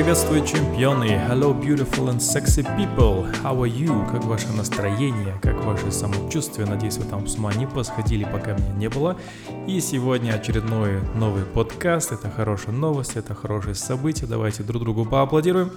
приветствую чемпионы! Hello, beautiful and sexy people! How are you? Как ваше настроение? Как ваше самочувствие? Надеюсь, вы там с ума не посходили, пока меня не было. И сегодня очередной новый подкаст. Это хорошая новость, это хорошее событие. Давайте друг другу поаплодируем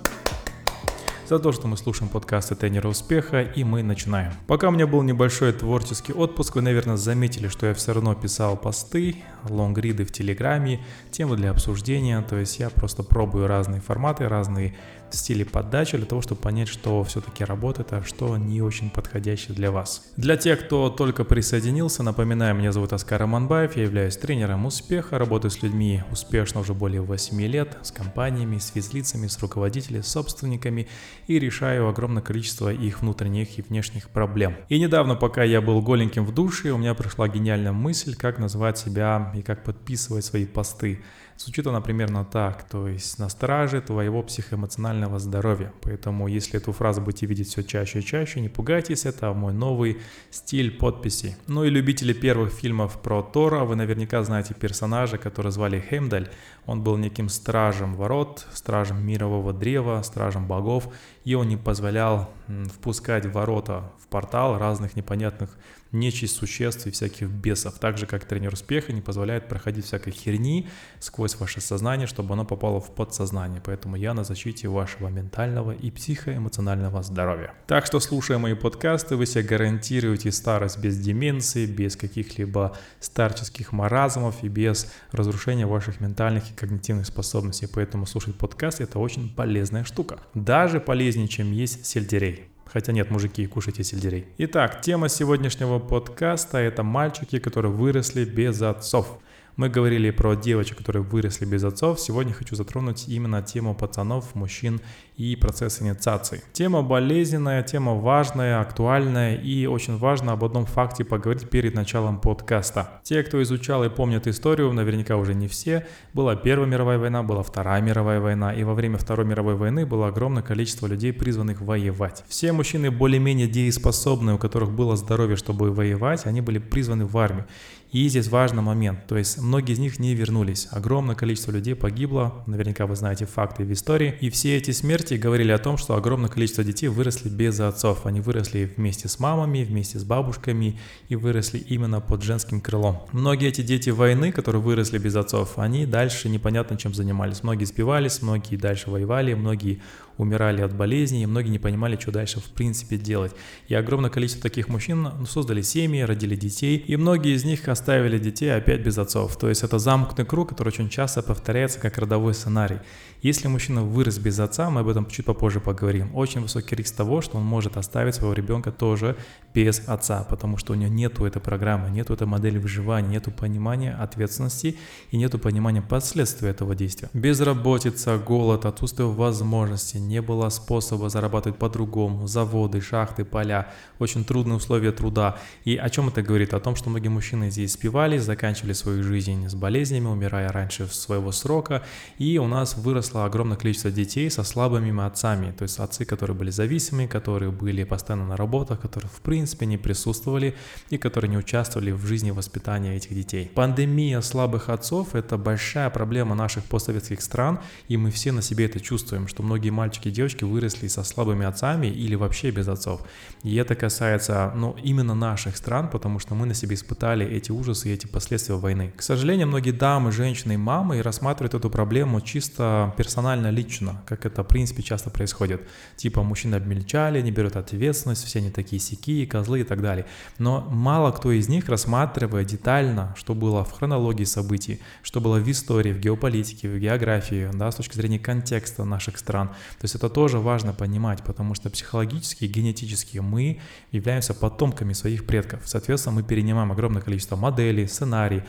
за то, что мы слушаем подкасты тренера успеха, и мы начинаем. Пока у меня был небольшой творческий отпуск, вы, наверное, заметили, что я все равно писал посты, лонгриды в Телеграме, темы для обсуждения, то есть я просто пробую разные форматы, разные стиле подачи для того, чтобы понять, что все-таки работает, а что не очень подходящее для вас. Для тех, кто только присоединился, напоминаю, меня зовут Аскар Аманбаев, я являюсь тренером успеха, работаю с людьми успешно уже более 8 лет, с компаниями, с физлицами, с руководителями, с собственниками и решаю огромное количество их внутренних и внешних проблем. И недавно, пока я был голеньким в душе, у меня пришла гениальная мысль, как назвать себя и как подписывать свои посты. Звучит она примерно так, то есть на страже твоего психоэмоционального здоровья. Поэтому, если эту фразу будете видеть все чаще и чаще, не пугайтесь, это мой новый стиль подписи. Ну и любители первых фильмов про Тора, вы наверняка знаете персонажа, который звали Хеймдаль. Он был неким стражем ворот, стражем мирового древа, стражем богов, и он не позволял впускать ворота в портал разных непонятных нечисть существ и всяких бесов, так же как тренер успеха не позволяет проходить всякой херни сквозь ваше сознание, чтобы оно попало в подсознание. Поэтому я на защите вашего ментального и психоэмоционального здоровья. Так что, слушая мои подкасты, вы себе гарантируете старость без деменции, без каких-либо старческих маразмов и без разрушения ваших ментальных и когнитивных способностей. Поэтому слушать подкаст это очень полезная штука. Даже полезнее, чем есть сельдерей. Хотя нет, мужики, кушайте сельдерей. Итак, тема сегодняшнего подкаста – это мальчики, которые выросли без отцов. Мы говорили про девочек, которые выросли без отцов. Сегодня хочу затронуть именно тему пацанов, мужчин и процесс инициации. Тема болезненная, тема важная, актуальная и очень важно об одном факте поговорить перед началом подкаста. Те, кто изучал и помнят историю, наверняка уже не все. Была Первая мировая война, была Вторая мировая война, и во время Второй мировой войны было огромное количество людей, призванных воевать. Все мужчины более-менее дееспособные, у которых было здоровье, чтобы воевать, они были призваны в армию. И здесь важный момент, то есть многие из них не вернулись. Огромное количество людей погибло, наверняка вы знаете факты в истории. И все эти смерти говорили о том, что огромное количество детей выросли без отцов. Они выросли вместе с мамами, вместе с бабушками и выросли именно под женским крылом. Многие эти дети войны, которые выросли без отцов, они дальше непонятно чем занимались. Многие спивались, многие дальше воевали, многие умирали от болезней, и многие не понимали, что дальше в принципе делать. И огромное количество таких мужчин ну, создали семьи, родили детей, и многие из них оставили детей опять без отцов. То есть это замкнутый круг, который очень часто повторяется как родовой сценарий. Если мужчина вырос без отца, мы об этом чуть попозже поговорим, очень высокий риск того, что он может оставить своего ребенка тоже без отца, потому что у него нету этой программы, нету этой модели выживания, нету понимания ответственности и нету понимания последствий этого действия. Безработица, голод, отсутствие возможностей, не было способа зарабатывать по-другому, заводы, шахты, поля, очень трудные условия труда. И о чем это говорит? О том, что многие мужчины здесь спивались, заканчивали свою жизнь с болезнями, умирая раньше своего срока, и у нас выросло огромное количество детей со слабыми отцами, то есть отцы, которые были зависимы, которые были постоянно на работах, которые в принципе не присутствовали и которые не участвовали в жизни воспитания этих детей. Пандемия слабых отцов – это большая проблема наших постсоветских стран, и мы все на себе это чувствуем, что многие мальчики и девочки выросли со слабыми отцами или вообще без отцов. И это касается, ну, именно наших стран, потому что мы на себе испытали эти ужасы и эти последствия войны. К сожалению, многие дамы, женщины и мамы рассматривают эту проблему чисто персонально, лично, как это, в принципе, часто происходит. Типа, мужчины обмельчали, не берут ответственность, все они такие сики, козлы и так далее. Но мало кто из них рассматривает детально, что было в хронологии событий, что было в истории, в геополитике, в географии, да, с точки зрения контекста наших стран. То есть это тоже важно понимать, потому что психологически, генетически мы являемся потомками своих предков. Соответственно, мы перенимаем огромное количество моделей, сценарий,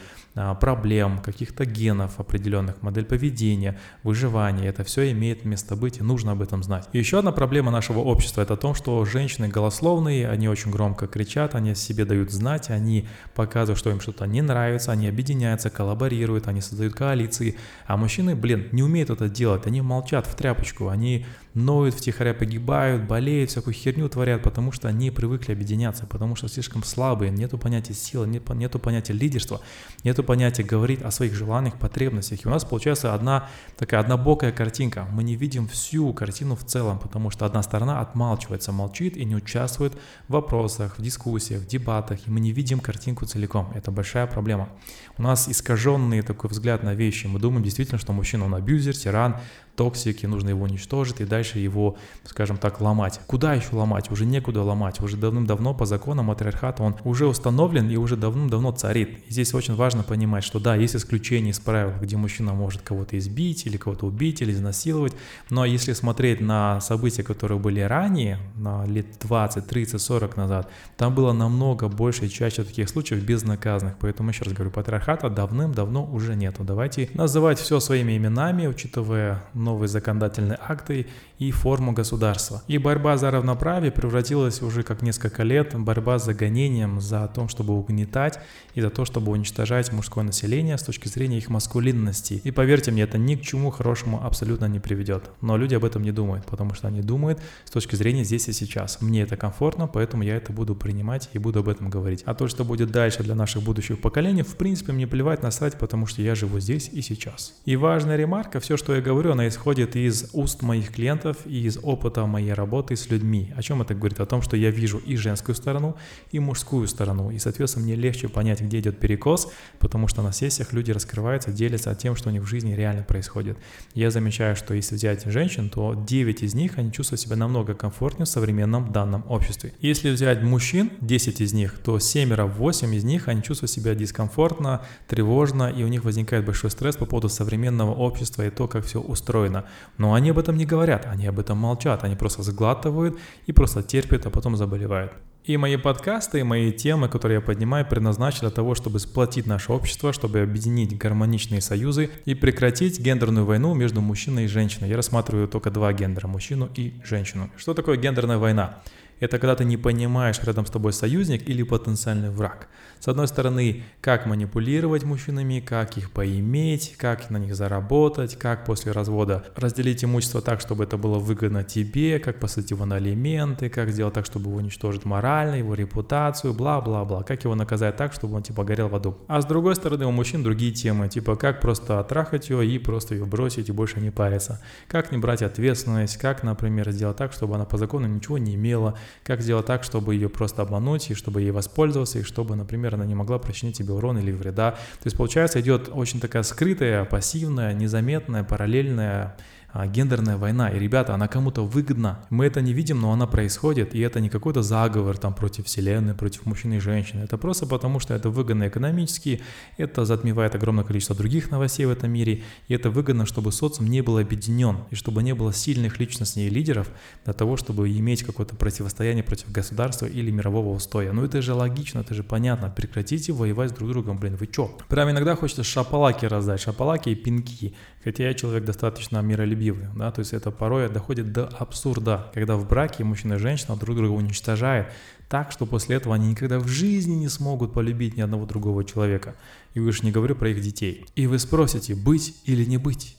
проблем, каких-то генов определенных, модель поведения, выживания. Это все имеет место быть, и нужно об этом знать. И еще одна проблема нашего общества – это то, что женщины голословные, они очень громко кричат, они себе дают знать, они показывают, что им что-то не нравится, они объединяются, коллаборируют, они создают коалиции. А мужчины, блин, не умеют это делать, они молчат в тряпочку, они ноют, втихаря погибают, болеют, всякую херню творят, потому что они привыкли объединяться, потому что слишком слабые, нету понятия силы, нету понятия лидерства, нету понятия говорить о своих желаниях, потребностях. И у нас получается одна такая однобокая картинка. Мы не видим всю картину в целом, потому что одна сторона отмалчивается, молчит и не участвует в вопросах, в дискуссиях, в дебатах, и мы не видим картинку целиком. Это большая проблема. У нас искаженный такой взгляд на вещи. Мы думаем действительно, что мужчина он абьюзер, тиран, токсики, нужно его уничтожить и дальше его, скажем так, ломать. Куда еще ломать? Уже некуда ломать. Уже давным-давно по законам матриархата он уже установлен и уже давным-давно царит. И здесь очень важно понимать, что да, есть исключения из правил, где мужчина может кого-то избить или кого-то убить или изнасиловать, но если смотреть на события, которые были ранее, на лет 20, 30, 40 назад, там было намного больше и чаще таких случаев безнаказанных. Поэтому еще раз говорю, патриархата давным-давно уже нету. Давайте называть все своими именами, учитывая новые законодательные акты и форму государства. И борьба за равноправие превратилась уже как несколько лет борьба за гонением, за то, чтобы угнетать и за то, чтобы уничтожать мужское население с точки зрения их маскулинности. И поверьте мне, это ни к чему хорошему абсолютно не приведет. Но люди об этом не думают, потому что они думают с точки зрения здесь и сейчас. Мне это комфортно, поэтому я это буду принимать и буду об этом говорить. А то, что будет дальше для наших будущих поколений, в принципе, мне плевать, насрать, потому что я живу здесь и сейчас. И важная ремарка, все, что я говорю, она исходит из уст моих клиентов и из опыта моей работы с людьми. О чем это говорит? О том, что я вижу и женскую сторону, и мужскую сторону. И, соответственно, мне легче понять, где идет перекос, потому что на сессиях люди раскрываются, делятся тем, что у них в жизни реально происходит. Я замечаю, что если взять женщин, то 9 из них, они чувствуют себя намного комфортнее в современном данном обществе. Если взять мужчин, 10 из них, то 7-8 из них, они чувствуют себя дискомфортно, тревожно, и у них возникает большой стресс по поводу современного общества и то, как все устроено. Но они об этом не говорят, они об этом молчат, они просто сглатывают и просто терпят, а потом заболевают. И мои подкасты, и мои темы, которые я поднимаю, предназначены для того, чтобы сплотить наше общество, чтобы объединить гармоничные союзы и прекратить гендерную войну между мужчиной и женщиной. Я рассматриваю только два гендера, мужчину и женщину. Что такое гендерная война? Это когда ты не понимаешь, рядом с тобой союзник или потенциальный враг. С одной стороны, как манипулировать мужчинами, как их поиметь, как на них заработать, как после развода разделить имущество так, чтобы это было выгодно тебе, как посадить его на алименты, как сделать так, чтобы его уничтожить морально, его репутацию, бла-бла-бла, как его наказать так, чтобы он типа горел в аду. А с другой стороны, у мужчин другие темы, типа как просто отрахать ее и просто ее бросить и больше не париться. Как не брать ответственность, как, например, сделать так, чтобы она по закону ничего не имела, как сделать так, чтобы ее просто обмануть, и чтобы ей воспользоваться, и чтобы, например, она не могла причинить тебе урон или вреда. То есть, получается, идет очень такая скрытая, пассивная, незаметная, параллельная гендерная война, и, ребята, она кому-то выгодна. Мы это не видим, но она происходит, и это не какой-то заговор там против вселенной, против мужчины и женщины. Это просто потому, что это выгодно экономически, это затмевает огромное количество других новостей в этом мире, и это выгодно, чтобы социум не был объединен, и чтобы не было сильных личностей и лидеров для того, чтобы иметь какое-то противостояние против государства или мирового устоя. Ну это же логично, это же понятно. Прекратите воевать с друг другом, блин, вы чё? Прям иногда хочется шапалаки раздать, шапалаки и пинки. Хотя я человек достаточно миролюбивый, да, то есть это порой доходит до абсурда, когда в браке мужчина и женщина друг друга уничтожают так, что после этого они никогда в жизни не смогут полюбить ни одного другого человека. И уж не говорю про их детей. И вы спросите, быть или не быть?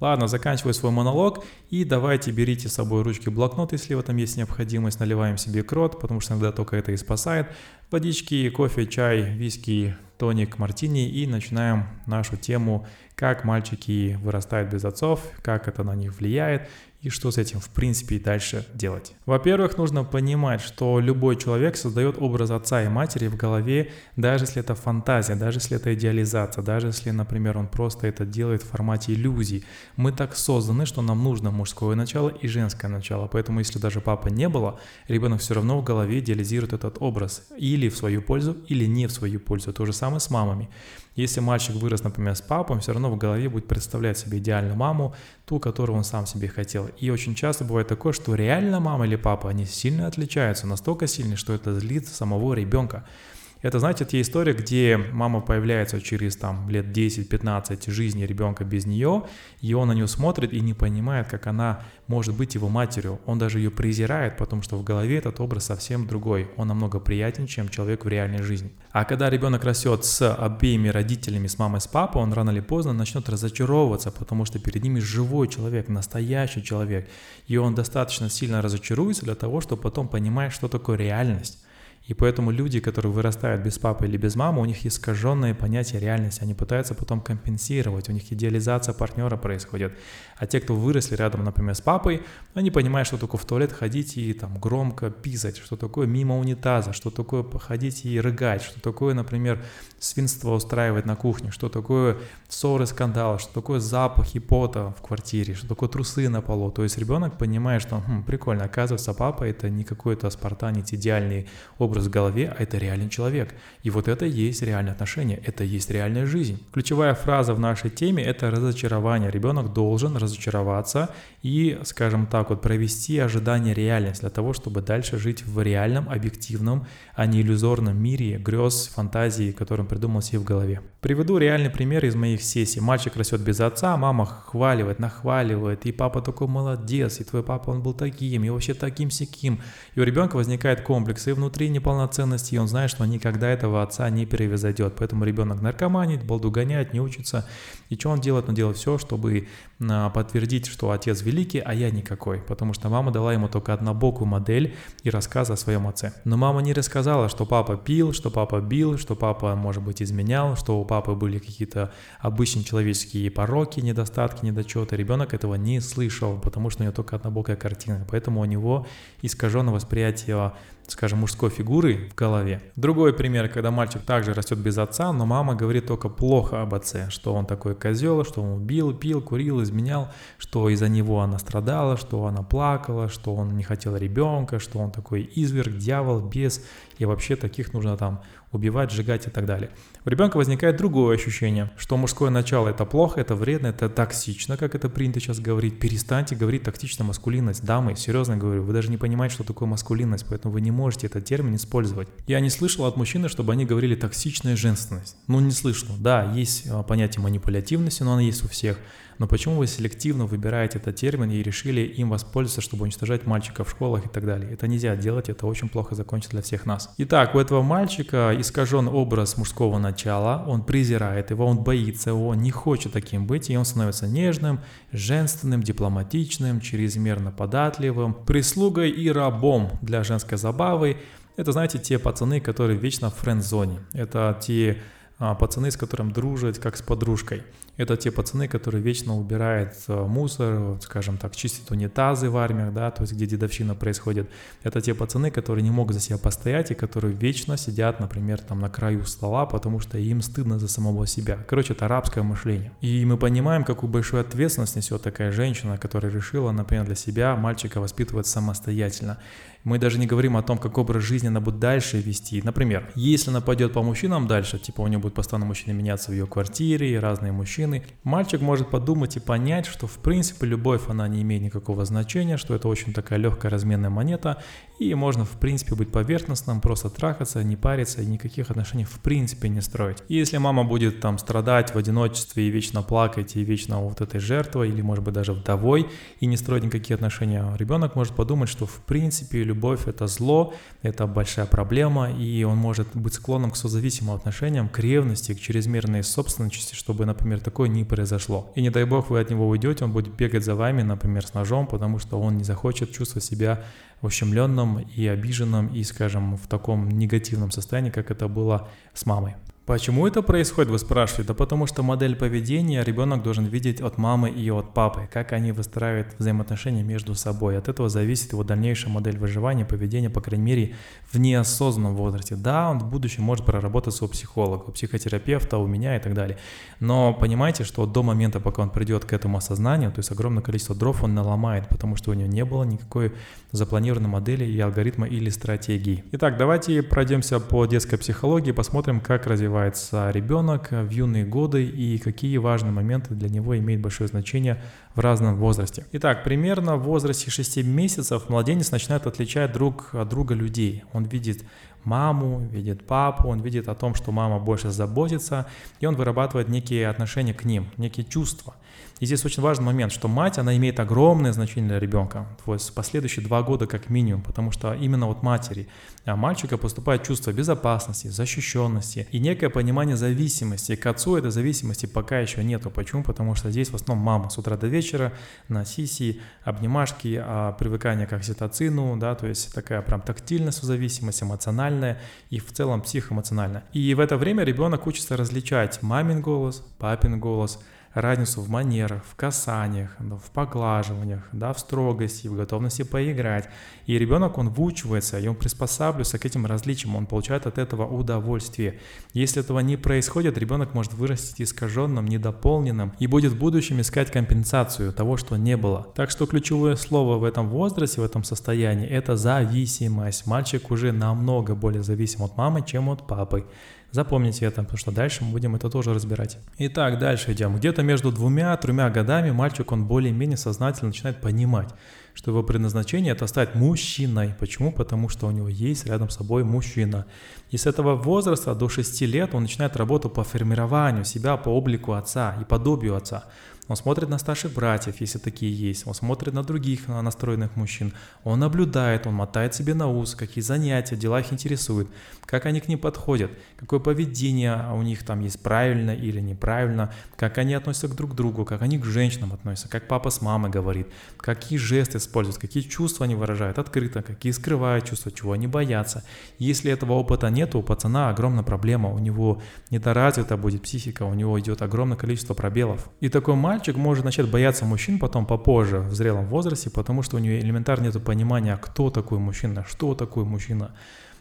Ладно, заканчиваю свой монолог и давайте берите с собой ручки блокнот, если в этом есть необходимость, наливаем себе крот, потому что иногда только это и спасает. Водички, кофе, чай, виски, тоник, мартини и начинаем нашу тему как мальчики вырастают без отцов, как это на них влияет и что с этим в принципе и дальше делать. Во-первых, нужно понимать, что любой человек создает образ отца и матери в голове, даже если это фантазия, даже если это идеализация, даже если, например, он просто это делает в формате иллюзий. Мы так созданы, что нам нужно мужское начало и женское начало, поэтому если даже папы не было, ребенок все равно в голове идеализирует этот образ или в свою пользу, или не в свою пользу. То же самое с мамами. Если мальчик вырос, например, с папой, он все равно в голове будет представлять себе идеальную маму, ту, которую он сам себе хотел. И очень часто бывает такое, что реально мама или папа, они сильно отличаются, настолько сильно, что это злит самого ребенка. Это, знаете, те истории, где мама появляется через там лет 10-15 жизни ребенка без нее, и он на нее смотрит и не понимает, как она может быть его матерью. Он даже ее презирает, потому что в голове этот образ совсем другой. Он намного приятнее, чем человек в реальной жизни. А когда ребенок растет с обеими родителями, с мамой, с папой, он рано или поздно начнет разочаровываться, потому что перед ними живой человек, настоящий человек. И он достаточно сильно разочаруется для того, чтобы потом понимать, что такое реальность. И поэтому люди, которые вырастают без папы или без мамы, у них искаженное понятие реальности. Они пытаются потом компенсировать, у них идеализация партнера происходит. А те, кто выросли рядом, например, с папой, они понимают, что такое в туалет ходить и там громко писать, что такое мимо унитаза, что такое походить и рыгать, что такое, например, свинство устраивать на кухне, что такое ссоры, скандалы, что такое запахи пота в квартире, что такое трусы на полу. То есть ребенок понимает, что хм, прикольно, оказывается, папа это не какой-то спартанец, идеальный образ в голове, а это реальный человек. И вот это и есть реальные отношения, это и есть реальная жизнь. Ключевая фраза в нашей теме – это разочарование. Ребенок должен разочароваться и, скажем так, вот провести ожидание реальность для того, чтобы дальше жить в реальном, объективном, а не иллюзорном мире грез, фантазий, которым придумал себе в голове. Приведу реальный пример из моих сессий. Мальчик растет без отца, мама хваливает, нахваливает, и папа такой молодец, и твой папа, он был таким, и вообще таким сяким. И у ребенка возникает комплекс, и внутри неполноценности, и он знает, что никогда этого отца не перевозойдет. Поэтому ребенок наркоманит, балду гоняет, не учится. И что он делает? Он делает все, чтобы а, подтвердить, что отец великий, а я никакой, потому что мама дала ему только однобокую модель и рассказ о своем отце. Но мама не рассказала, что папа пил, что папа бил, что папа, может быть, изменял, что у папы были какие-то обычные человеческие пороки, недостатки, недочеты. Ребенок этого не слышал, потому что у него только однобокая картина, поэтому у него искаженное восприятие скажем, мужской фигуры в голове. Другой пример, когда мальчик также растет без отца, но мама говорит только плохо об отце, что он такой козел, что он убил, пил, курил, изменял, что из-за него она страдала, что она плакала, что он не хотел ребенка, что он такой изверг, дьявол, бес, и вообще таких нужно там убивать, сжигать и так далее. У ребенка возникает другое ощущение, что мужское начало это плохо, это вредно, это токсично, как это принято сейчас говорить. Перестаньте говорить токсичная маскулинность. Дамы, серьезно говорю, вы даже не понимаете, что такое маскулинность, поэтому вы не можете этот термин использовать. Я не слышал от мужчины, чтобы они говорили токсичная женственность. Ну, не слышал. Да, есть а, понятие манипулятивности, но оно есть у всех. Но почему вы селективно выбираете этот термин и решили им воспользоваться, чтобы уничтожать мальчиков в школах и так далее? Это нельзя делать, это очень плохо закончится для всех нас. Итак, у этого мальчика искажен образ мужского начала, он презирает его, он боится он не хочет таким быть, и он становится нежным, женственным, дипломатичным, чрезмерно податливым, прислугой и рабом для женской забавы. Это, знаете, те пацаны, которые вечно в френд-зоне. Это те а, пацаны, с которым дружат, как с подружкой. Это те пацаны, которые вечно убирают э, мусор, скажем так, чистят унитазы в армиях, да, то есть где дедовщина происходит. Это те пацаны, которые не могут за себя постоять и которые вечно сидят, например, там на краю стола, потому что им стыдно за самого себя. Короче, это арабское мышление. И мы понимаем, какую большую ответственность несет такая женщина, которая решила, например, для себя мальчика воспитывать самостоятельно. Мы даже не говорим о том, как образ жизни она будет дальше вести. Например, если она пойдет по мужчинам дальше, типа у нее будет постоянно мужчины меняться в ее квартире, разные мужчины, мальчик может подумать и понять, что в принципе любовь, она не имеет никакого значения, что это очень такая легкая разменная монета, и можно в принципе быть поверхностным, просто трахаться, не париться и никаких отношений в принципе не строить. И если мама будет там страдать в одиночестве и вечно плакать, и вечно вот этой жертвой, или может быть даже вдовой, и не строить никакие отношения, ребенок может подумать, что в принципе любовь это зло, это большая проблема, и он может быть склонным к созависимым отношениям, к ревности, к чрезмерной собственности, чтобы, например, такое не произошло. И не дай бог вы от него уйдете, он будет бегать за вами, например, с ножом, потому что он не захочет чувствовать себя ущемленном и обиженном и, скажем, в таком негативном состоянии, как это было с мамой. Почему это происходит, вы спрашиваете? Да потому что модель поведения ребенок должен видеть от мамы и от папы, как они выстраивают взаимоотношения между собой. От этого зависит его дальнейшая модель выживания, поведения, по крайней мере, в неосознанном возрасте. Да, он в будущем может проработаться у психолога, у психотерапевта, у меня и так далее. Но понимаете, что до момента, пока он придет к этому осознанию, то есть огромное количество дров он наломает, потому что у него не было никакой запланированной модели и алгоритма или стратегии. Итак, давайте пройдемся по детской психологии, посмотрим, как развивается развивается ребенок в юные годы и какие важные моменты для него имеют большое значение в разном возрасте. Итак, примерно в возрасте 6 месяцев младенец начинает отличать друг от друга людей. Он видит маму, видит папу, он видит о том, что мама больше заботится, и он вырабатывает некие отношения к ним, некие чувства. И здесь очень важный момент, что мать, она имеет огромное значение для ребенка, то есть последующие два года как минимум, потому что именно от матери а мальчика поступает чувство безопасности, защищенности и некое понимание зависимости. К отцу этой зависимости пока еще нету. Почему? Потому что здесь в основном мама с утра до вечера на сиси, обнимашки, а привыкание к окситоцину, да, то есть такая прям тактильность зависимость, эмоциональная и в целом психоэмоциональная. И в это время ребенок учится различать мамин голос, папин голос, разницу в манерах, в касаниях, в поглаживаниях, да, в строгости, в готовности поиграть. И ребенок, он выучивается, и он приспосабливается к этим различиям, он получает от этого удовольствие. Если этого не происходит, ребенок может вырасти искаженным, недополненным и будет в будущем искать компенсацию того, что не было. Так что ключевое слово в этом возрасте, в этом состоянии, это зависимость. Мальчик уже намного более зависим от мамы, чем от папы. Запомните это, потому что дальше мы будем это тоже разбирать. Итак, дальше идем. Где-то между двумя-тремя годами мальчик, он более-менее сознательно начинает понимать, что его предназначение это стать мужчиной. Почему? Потому что у него есть рядом с собой мужчина. И с этого возраста до 6 лет он начинает работу по формированию себя по облику отца и подобию отца. Он смотрит на старших братьев, если такие есть. Он смотрит на других настроенных мужчин. Он наблюдает, он мотает себе на ус, какие занятия, дела их интересуют, как они к ним подходят, какое поведение у них там есть правильно или неправильно, как они относятся к друг другу, как они к женщинам относятся, как папа с мамой говорит, какие жесты используют, какие чувства они выражают открыто, какие скрывают чувства, чего они боятся. Если этого опыта нет, у пацана огромная проблема, у него недоразвита будет психика, у него идет огромное количество пробелов. И такой мальчик может начать бояться мужчин потом попозже, в зрелом возрасте, потому что у него элементарно нет понимания, кто такой мужчина, что такое мужчина.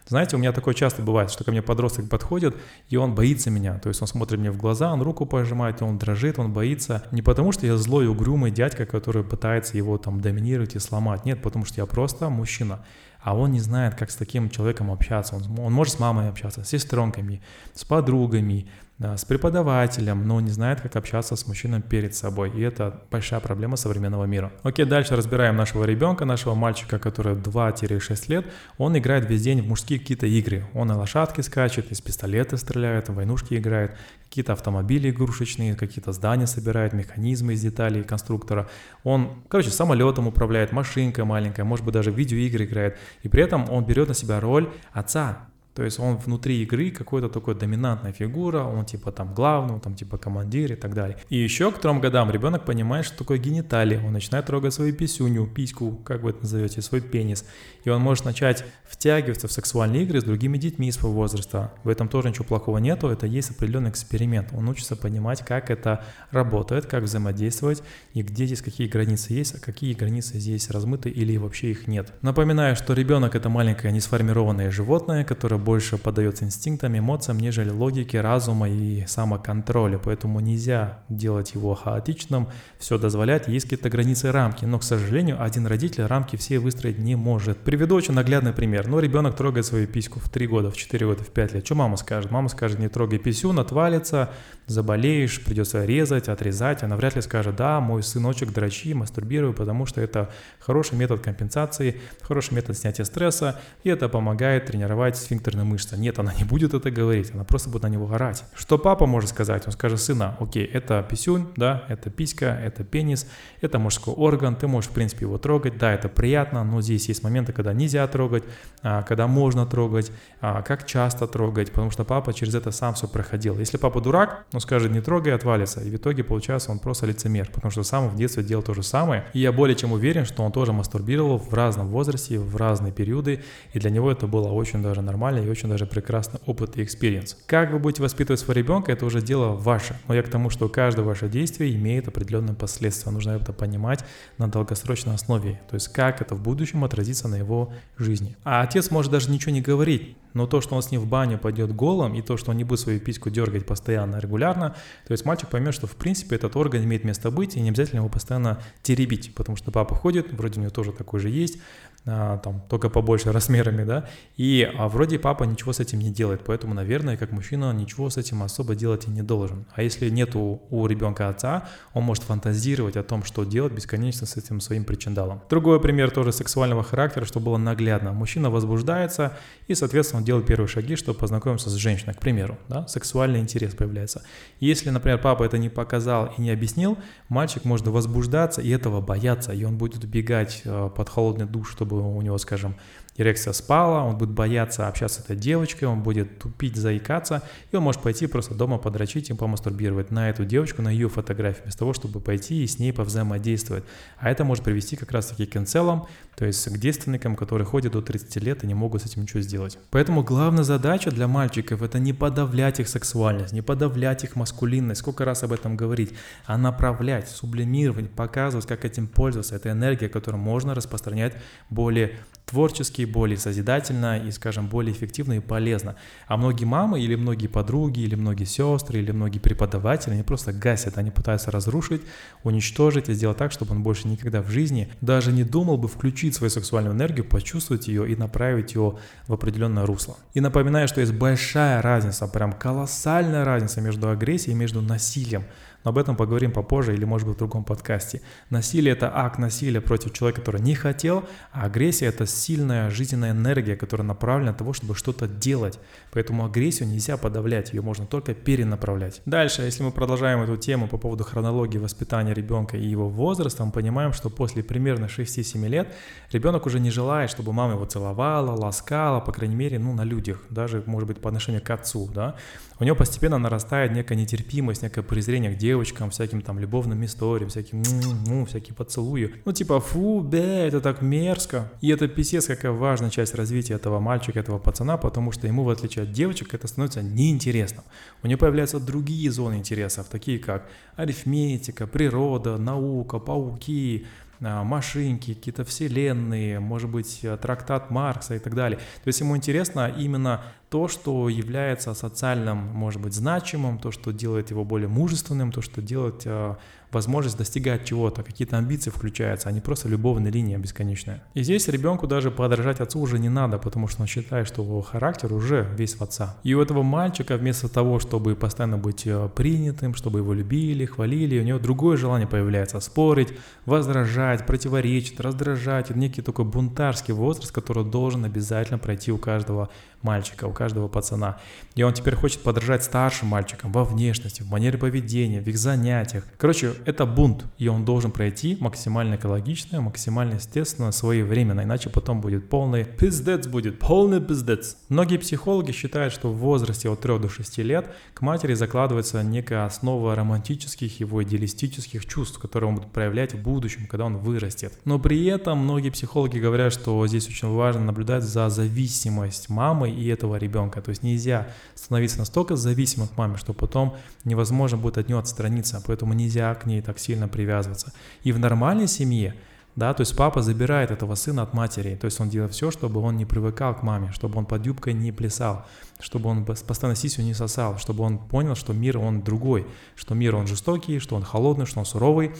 Знаете, у меня такое часто бывает, что ко мне подросток подходит, и он боится меня. То есть он смотрит мне в глаза, он руку пожимает, он дрожит, он боится. Не потому, что я злой, угрюмый дядька, который пытается его там доминировать и сломать. Нет, потому что я просто мужчина. А он не знает, как с таким человеком общаться. Он, он может с мамой общаться, с сестренками, с подругами, с преподавателем, но не знает, как общаться с мужчиной перед собой. И это большая проблема современного мира. Окей, дальше разбираем нашего ребенка, нашего мальчика, который 2-6 лет. Он играет весь день в мужские какие-то игры. Он на лошадке скачет, из пистолета стреляет, в войнушки играет, какие-то автомобили игрушечные, какие-то здания собирает, механизмы из деталей конструктора. Он, короче, самолетом управляет, машинкой маленькая, может быть, даже в видеоигры играет. И при этом он берет на себя роль отца, то есть он внутри игры какой-то такой доминантная фигура, он типа там главный, там типа командир и так далее. И еще к трем годам ребенок понимает, что такое гениталии, он начинает трогать свою писюню, письку, как вы это назовете, свой пенис. И он может начать втягиваться в сексуальные игры с другими детьми своего возраста. В этом тоже ничего плохого нету, это есть определенный эксперимент. Он учится понимать, как это работает, как взаимодействовать и где здесь какие границы есть, а какие границы здесь размыты или вообще их нет. Напоминаю, что ребенок это маленькое несформированное животное, которое больше поддается инстинктам, эмоциям, нежели логике, разума и самоконтроля. Поэтому нельзя делать его хаотичным, все дозволять, есть какие-то границы рамки. Но, к сожалению, один родитель рамки все выстроить не может. Приведу очень наглядный пример. Ну, ребенок трогает свою письку в 3 года, в 4 года, в 5 лет. Что мама скажет? Мама скажет, не трогай писю, отвалится, заболеешь, придется резать, отрезать. Она вряд ли скажет, да, мой сыночек дрочи, мастурбирую, потому что это хороший метод компенсации, хороший метод снятия стресса, и это помогает тренировать сфинктер сфинктерная мышца. Нет, она не будет это говорить, она просто будет на него орать. Что папа может сказать? Он скажет, сына, окей, это писюнь, да, это писька, это пенис, это мужской орган, ты можешь, в принципе, его трогать, да, это приятно, но здесь есть моменты, когда нельзя трогать, а, когда можно трогать, а, как часто трогать, потому что папа через это сам все проходил. Если папа дурак, он скажет, не трогай, отвалится, и в итоге, получается, он просто лицемер, потому что сам в детстве делал то же самое, и я более чем уверен, что он тоже мастурбировал в разном возрасте, в разные периоды, и для него это было очень даже нормально и очень даже прекрасный опыт и experience. Как вы будете воспитывать своего ребенка, это уже дело ваше. Но я к тому, что каждое ваше действие имеет определенные последствия. Нужно это понимать на долгосрочной основе. То есть как это в будущем отразится на его жизни. А отец может даже ничего не говорить Но то, что он с ним в баню пойдет голым, и то, что он не будет свою письку дергать постоянно, регулярно, то есть мальчик поймет, что в принципе этот орган имеет место быть, и не обязательно его постоянно теребить, потому что папа ходит, вроде у него тоже такой же есть, там, только побольше размерами, да, и а вроде папа ничего с этим не делает, поэтому, наверное, как мужчина ничего с этим особо делать и не должен. А если нету у ребенка отца, он может фантазировать о том, что делать бесконечно с этим своим причиндалом. Другой пример тоже сексуального характера, что было наглядно. Мужчина возбуждается и, соответственно, делает первые шаги, чтобы познакомиться с женщиной, к примеру, да, сексуальный интерес появляется. Если, например, папа это не показал и не объяснил, мальчик может возбуждаться и этого бояться, и он будет убегать э, под холодный душ, чтобы чтобы у него, скажем, эрекция спала, он будет бояться общаться с этой девочкой, он будет тупить, заикаться, и он может пойти просто дома подрочить и помастурбировать на эту девочку, на ее фотографию, вместо того, чтобы пойти и с ней повзаимодействовать. А это может привести как раз-таки к инцелам, то есть к девственникам, которые ходят до 30 лет и не могут с этим ничего сделать. Поэтому главная задача для мальчиков это не подавлять их сексуальность, не подавлять их маскулинность, сколько раз об этом говорить, а направлять, сублимировать, показывать, как этим пользоваться. Это энергия, которую можно распространять более творчески, более созидательно и, скажем, более эффективно и полезно. А многие мамы или многие подруги, или многие сестры, или многие преподаватели, они просто гасят, они пытаются разрушить, уничтожить и сделать так, чтобы он больше никогда в жизни даже не думал бы включить свою сексуальную энергию, почувствовать ее и направить ее в определенное русло. И напоминаю, что есть большая разница, прям колоссальная разница между агрессией и между насилием. Но об этом поговорим попозже или, может быть, в другом подкасте. Насилие – это акт насилия против человека, который не хотел, а агрессия – это сильная жизненная энергия, которая направлена на того, чтобы что-то делать. Поэтому агрессию нельзя подавлять, ее можно только перенаправлять. Дальше, если мы продолжаем эту тему по поводу хронологии воспитания ребенка и его возраста, мы понимаем, что после примерно 6-7 лет ребенок уже не желает, чтобы мама его целовала, ласкала, по крайней мере, ну, на людях, даже, может быть, по отношению к отцу, да. У него постепенно нарастает некая нетерпимость, некое презрение к девушке, девочкам, всяким там любовным историям, всяким, ну, всякие поцелуи. Ну, типа, фу, бе, это так мерзко. И это писец, какая важная часть развития этого мальчика, этого пацана, потому что ему, в отличие от девочек, это становится неинтересным. У него появляются другие зоны интересов, такие как арифметика, природа, наука, пауки, машинки, какие-то вселенные, может быть, трактат Маркса и так далее. То есть ему интересно именно то, что является социальным, может быть, значимым, то, что делает его более мужественным, то, что делает э, возможность достигать чего-то, какие-то амбиции включаются, а не просто любовная линия бесконечная. И здесь ребенку даже подражать отцу уже не надо, потому что он считает, что его характер уже весь в отца. И у этого мальчика вместо того, чтобы постоянно быть э, принятым, чтобы его любили, хвалили, у него другое желание появляется спорить, возражать, противоречить, раздражать. Это некий такой бунтарский возраст, который должен обязательно пройти у каждого мальчика, у каждого пацана. И он теперь хочет подражать старшим мальчикам во внешности, в манере поведения, в их занятиях. Короче, это бунт, и он должен пройти максимально экологично, максимально естественно, своевременно, иначе потом будет полный пиздец будет, полный пиздец. Многие психологи считают, что в возрасте от 3 до 6 лет к матери закладывается некая основа романтических его идеалистических чувств, которые он будет проявлять в будущем, когда он вырастет. Но при этом многие психологи говорят, что здесь очень важно наблюдать за зависимость мамы и этого ребенка. То есть нельзя становиться настолько зависимым от мамы, что потом невозможно будет от нее отстраниться, поэтому нельзя к ней так сильно привязываться. И в нормальной семье да, то есть папа забирает этого сына от матери, то есть он делает все, чтобы он не привыкал к маме, чтобы он под юбкой не плясал, чтобы он постоянно сисю не сосал, чтобы он понял, что мир он другой, что мир он жестокий, что он холодный, что он суровый,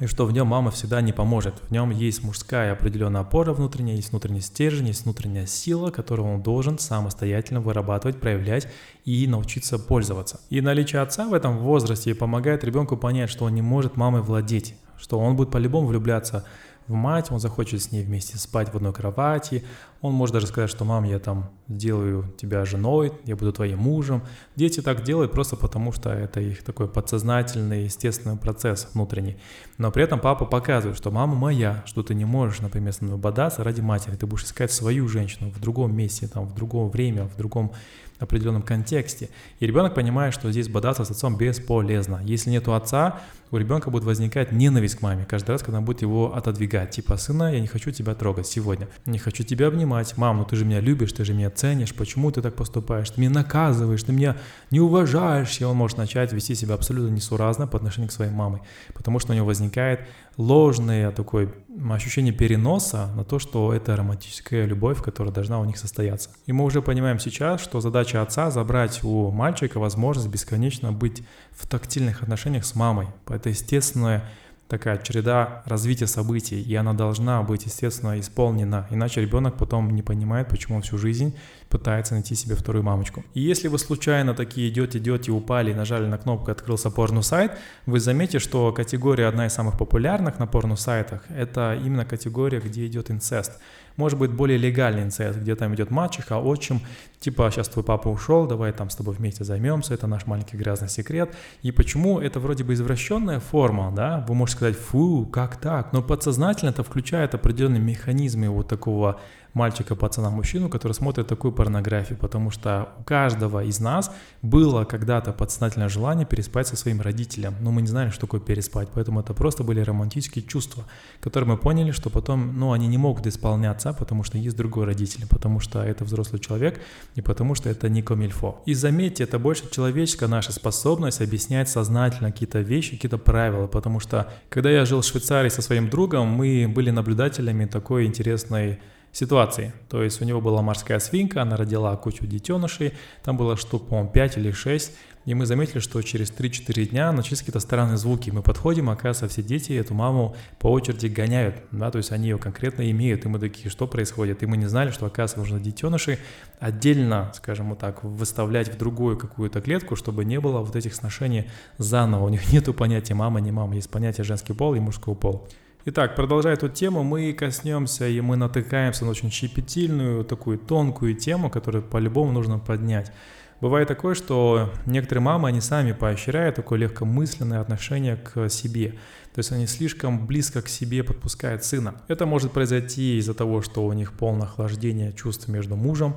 и что в нем мама всегда не поможет. В нем есть мужская определенная опора внутренняя, есть внутренний стержень, есть внутренняя сила, которую он должен самостоятельно вырабатывать, проявлять и научиться пользоваться. И наличие отца в этом возрасте помогает ребенку понять, что он не может мамой владеть, что он будет по-любому влюбляться в мать, он захочет с ней вместе спать в одной кровати, он может даже сказать, что мам, я там сделаю тебя женой, я буду твоим мужем. Дети так делают просто потому, что это их такой подсознательный, естественный процесс внутренний. Но при этом папа показывает, что мама моя, что ты не можешь, например, с мной бодаться ради матери, ты будешь искать свою женщину в другом месте, там, в другом время, в другом определенном контексте. И ребенок понимает, что здесь бодаться с отцом бесполезно. Если нету отца, у ребенка будет возникать ненависть к маме каждый раз, когда он будет его отодвигать. Типа, сына, я не хочу тебя трогать сегодня, не хочу тебя обнимать, мам, ну ты же меня любишь, ты же меня ценишь, почему ты так поступаешь, ты меня наказываешь, ты меня не уважаешь, и он может начать вести себя абсолютно несуразно по отношению к своей мамой, потому что у него возникает ложное такое ощущение переноса на то, что это романтическая любовь, которая должна у них состояться. И мы уже понимаем сейчас, что задача отца забрать у мальчика возможность бесконечно быть в тактильных отношениях с мамой. Это естественное такая череда развития событий, и она должна быть, естественно, исполнена, иначе ребенок потом не понимает, почему он всю жизнь пытается найти себе вторую мамочку. И если вы случайно такие идете, идете, упали, нажали на кнопку, открылся порно-сайт, вы заметите, что категория одна из самых популярных на порно-сайтах, это именно категория, где идет инцест. Может быть более легальный инцест, где там идет мачеха, отчим, типа сейчас твой папа ушел, давай там с тобой вместе займемся, это наш маленький грязный секрет. И почему это вроде бы извращенная форма, да, вы можете сказать, фу, как так, но подсознательно это включает определенные механизмы вот такого мальчика, пацана, мужчину, который смотрит такую порнографию, потому что у каждого из нас было когда-то подсознательное желание переспать со своим родителем, но мы не знали, что такое переспать, поэтому это просто были романтические чувства, которые мы поняли, что потом, ну, они не могут исполняться, потому что есть другой родитель, потому что это взрослый человек, и потому что это не комильфо. И заметьте, это больше человеческая наша способность объяснять сознательно какие-то вещи, какие-то правила, потому что когда я жил в Швейцарии со своим другом, мы были наблюдателями такой интересной ситуации. То есть у него была морская свинка, она родила кучу детенышей, там было штук, по-моему, 5 или 6, и мы заметили, что через 3-4 дня начались какие-то странные звуки. Мы подходим, оказывается, все дети эту маму по очереди гоняют, да, то есть они ее конкретно имеют, и мы такие, что происходит? И мы не знали, что, оказывается, нужно детенышей отдельно, скажем так, выставлять в другую какую-то клетку, чтобы не было вот этих сношений заново. У них нету понятия мама, не мама, есть понятие женский пол и мужской пол. Итак, продолжая эту тему, мы коснемся и мы натыкаемся на очень щепетильную, такую тонкую тему, которую по-любому нужно поднять. Бывает такое, что некоторые мамы, они сами поощряют такое легкомысленное отношение к себе. То есть они слишком близко к себе подпускают сына. Это может произойти из-за того, что у них полное охлаждение чувств между мужем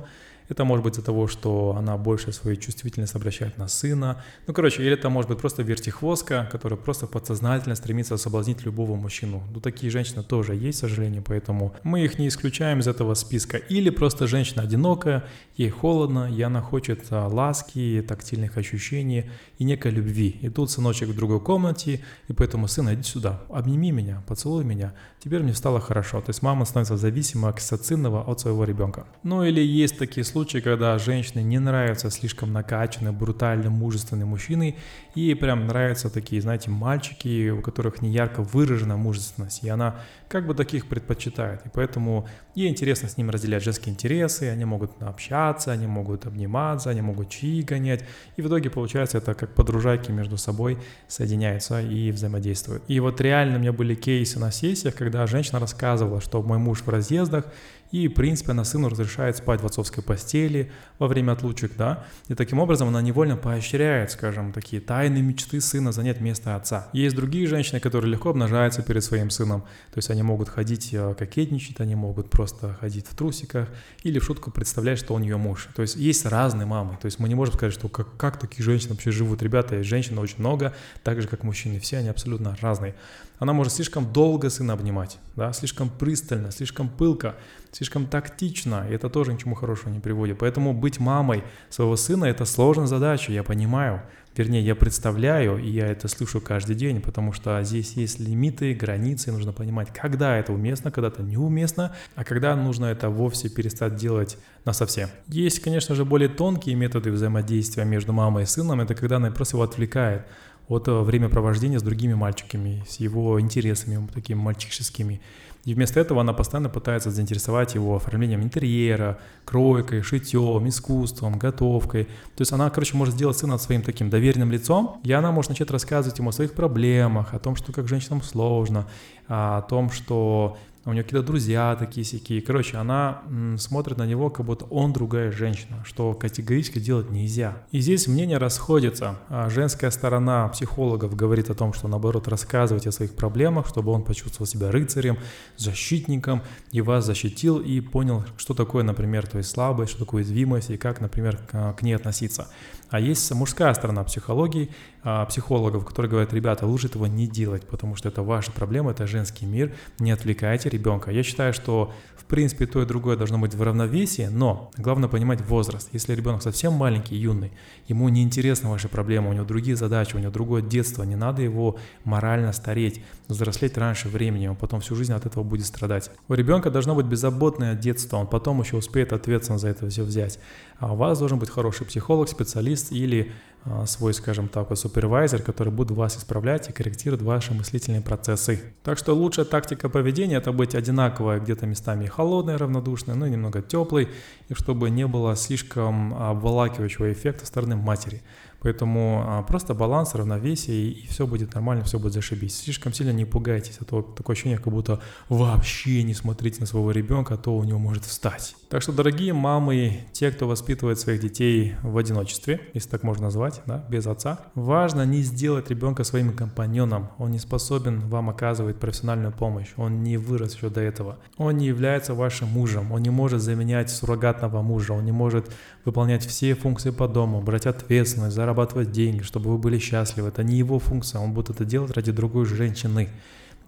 это может быть из-за того, что она больше свою чувствительность обращает на сына. Ну, короче, или это может быть просто вертихвостка, которая просто подсознательно стремится соблазнить любого мужчину. Ну, такие женщины тоже есть, к сожалению, поэтому мы их не исключаем из этого списка. Или просто женщина одинокая, ей холодно, и она хочет а, ласки, тактильных ощущений и некой любви. И тут сыночек в другой комнате, и поэтому сын, иди сюда, обними меня, поцелуй меня, теперь мне стало хорошо. То есть мама становится зависима окситоцинного от своего ребенка. Ну или есть такие случаи, случаи, когда женщине не нравится слишком накачанный, брутальный, мужественный мужчина, ей прям нравятся такие, знаете, мальчики, у которых не ярко выражена мужественность, и она как бы таких предпочитает. И поэтому ей интересно с ними разделять женские интересы, они могут общаться, они могут обниматься, они могут чаи гонять. И в итоге получается это как подружайки между собой соединяются и взаимодействуют. И вот реально у меня были кейсы на сессиях, когда женщина рассказывала, что мой муж в разъездах, и, в принципе, она сыну разрешает спать в отцовской постели во время отлучек, да, и таким образом она невольно поощряет, скажем, такие тайные мечты сына занять место отца. Есть другие женщины, которые легко обнажаются перед своим сыном, то есть они могут ходить э, кокетничать, они могут просто ходить в трусиках или в шутку представлять, что он ее муж. То есть есть разные мамы, то есть мы не можем сказать, что как, как такие женщины вообще живут. Ребята, женщин очень много, так же, как мужчины, все они абсолютно разные. Она может слишком долго сына обнимать, да, слишком пристально, слишком пылко, слишком тактично, и это тоже ничему хорошего не приводит. Поэтому быть мамой своего сына – это сложная задача, я понимаю. Вернее, я представляю, и я это слышу каждый день, потому что здесь есть лимиты, границы, нужно понимать, когда это уместно, когда это неуместно, а когда нужно это вовсе перестать делать на совсем. Есть, конечно же, более тонкие методы взаимодействия между мамой и сыном, это когда она просто его отвлекает от времяпровождения с другими мальчиками, с его интересами такими мальчишескими. И вместо этого она постоянно пытается заинтересовать его оформлением интерьера, кройкой, шитьем, искусством, готовкой. То есть она, короче, может сделать сына своим таким доверенным лицом, и она может начать рассказывать ему о своих проблемах, о том, что как женщинам сложно, о том, что у нее какие-то друзья такие сякие. Короче, она смотрит на него, как будто он другая женщина, что категорически делать нельзя. И здесь мнения расходятся. А женская сторона психологов говорит о том, что наоборот рассказывать о своих проблемах, чтобы он почувствовал себя рыцарем, защитником, и вас защитил, и понял, что такое, например, то слабость, что такое уязвимость, и как, например, к ней относиться. А есть мужская сторона психологии, а, психологов, которые говорят, ребята, лучше этого не делать, потому что это ваша проблема, это женский мир, не отвлекайте ребенка. Я считаю, что в принципе то и другое должно быть в равновесии, но главное понимать возраст. Если ребенок совсем маленький, юный, ему не интересны ваши проблемы, у него другие задачи, у него другое детство, не надо его морально стареть, взрослеть раньше времени, он потом всю жизнь от этого будет страдать. У ребенка должно быть беззаботное детство, он потом еще успеет ответственность за это все взять. А у вас должен быть хороший психолог, специалист или а, свой, скажем так, вот супервайзер, который будет вас исправлять и корректировать ваши мыслительные процессы. Так что лучшая тактика поведения это быть одинаковой, где-то местами холодной, равнодушной, ну и немного теплой, и чтобы не было слишком обволакивающего эффекта стороны матери. Поэтому а, просто баланс, равновесие, и, все будет нормально, все будет зашибись. Слишком сильно не пугайтесь, а то такое ощущение, как будто вообще не смотрите на своего ребенка, а то у него может встать. Так что, дорогие мамы, те, кто воспитывает своих детей в одиночестве, если так можно назвать, да, без отца, важно не сделать ребенка своим компаньоном. Он не способен вам оказывать профессиональную помощь, он не вырос еще до этого. Он не является вашим мужем, он не может заменять суррогатного мужа, он не может выполнять все функции по дому, брать ответственность, зарабатывать деньги, чтобы вы были счастливы. Это не его функция, он будет это делать ради другой женщины.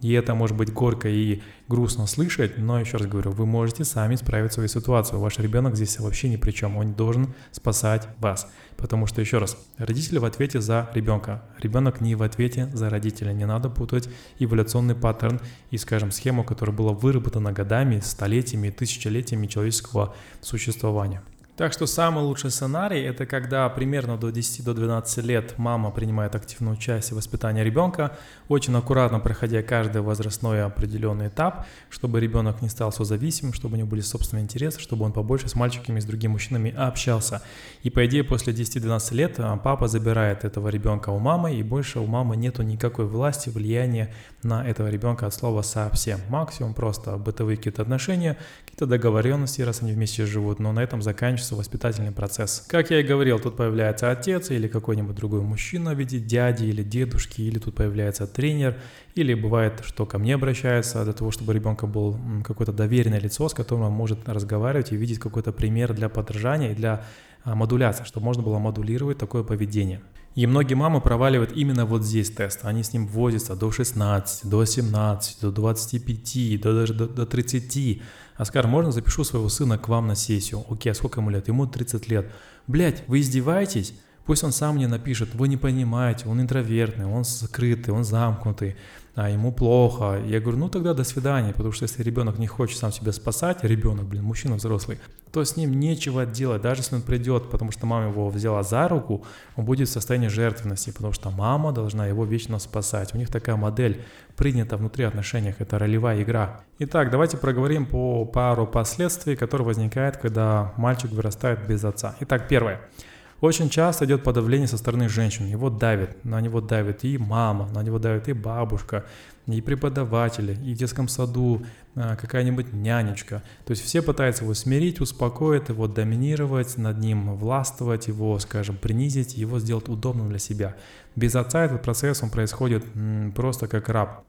И это может быть горько и грустно слышать, но еще раз говорю, вы можете сами исправить свою ситуацию. Ваш ребенок здесь вообще ни при чем, он должен спасать вас. Потому что, еще раз, родители в ответе за ребенка. Ребенок не в ответе за родителя. Не надо путать эволюционный паттерн и, скажем, схему, которая была выработана годами, столетиями, тысячелетиями человеческого существования. Так что самый лучший сценарий – это когда примерно до 10-12 лет мама принимает активное участие в воспитании ребенка, очень аккуратно проходя каждый возрастной определенный этап, чтобы ребенок не стал созависимым, чтобы у него были собственные интересы, чтобы он побольше с мальчиками и с другими мужчинами общался. И по идее после 10-12 лет а, папа забирает этого ребенка у мамы, и больше у мамы нету никакой власти, влияния на этого ребенка от слова совсем. Максимум просто бытовые какие-то отношения, какие-то договоренности, раз они вместе живут, но на этом заканчивается воспитательный процесс. Как я и говорил, тут появляется отец или какой-нибудь другой мужчина в виде дяди или дедушки, или тут появляется тренер, или бывает, что ко мне обращается для того, чтобы ребенка был какое-то доверенное лицо, с которым он может разговаривать и видеть какой-то пример для подражания и для а, модуляции, чтобы можно было модулировать такое поведение. И многие мамы проваливают именно вот здесь тест. Они с ним возятся до 16, до 17, до 25, до, даже до, до 30. Оскар, можно запишу своего сына к вам на сессию? Окей, а сколько ему лет? Ему 30 лет. Блять, вы издеваетесь? Пусть он сам мне напишет, вы не понимаете, он интровертный, он закрытый, он замкнутый, а ему плохо. Я говорю, ну тогда до свидания, потому что если ребенок не хочет сам себя спасать, ребенок, блин, мужчина взрослый, то с ним нечего делать, даже если он придет, потому что мама его взяла за руку, он будет в состоянии жертвенности, потому что мама должна его вечно спасать. У них такая модель принята внутри отношениях, это ролевая игра. Итак, давайте проговорим по пару последствий, которые возникают, когда мальчик вырастает без отца. Итак, первое. Очень часто идет подавление со стороны женщин. Его давит, на него давит и мама, на него давит и бабушка, и преподаватели, и в детском саду а, какая-нибудь нянечка. То есть все пытаются его смирить, успокоить, его доминировать, над ним властвовать, его, скажем, принизить, его сделать удобным для себя. Без отца этот процесс, он происходит просто как раб.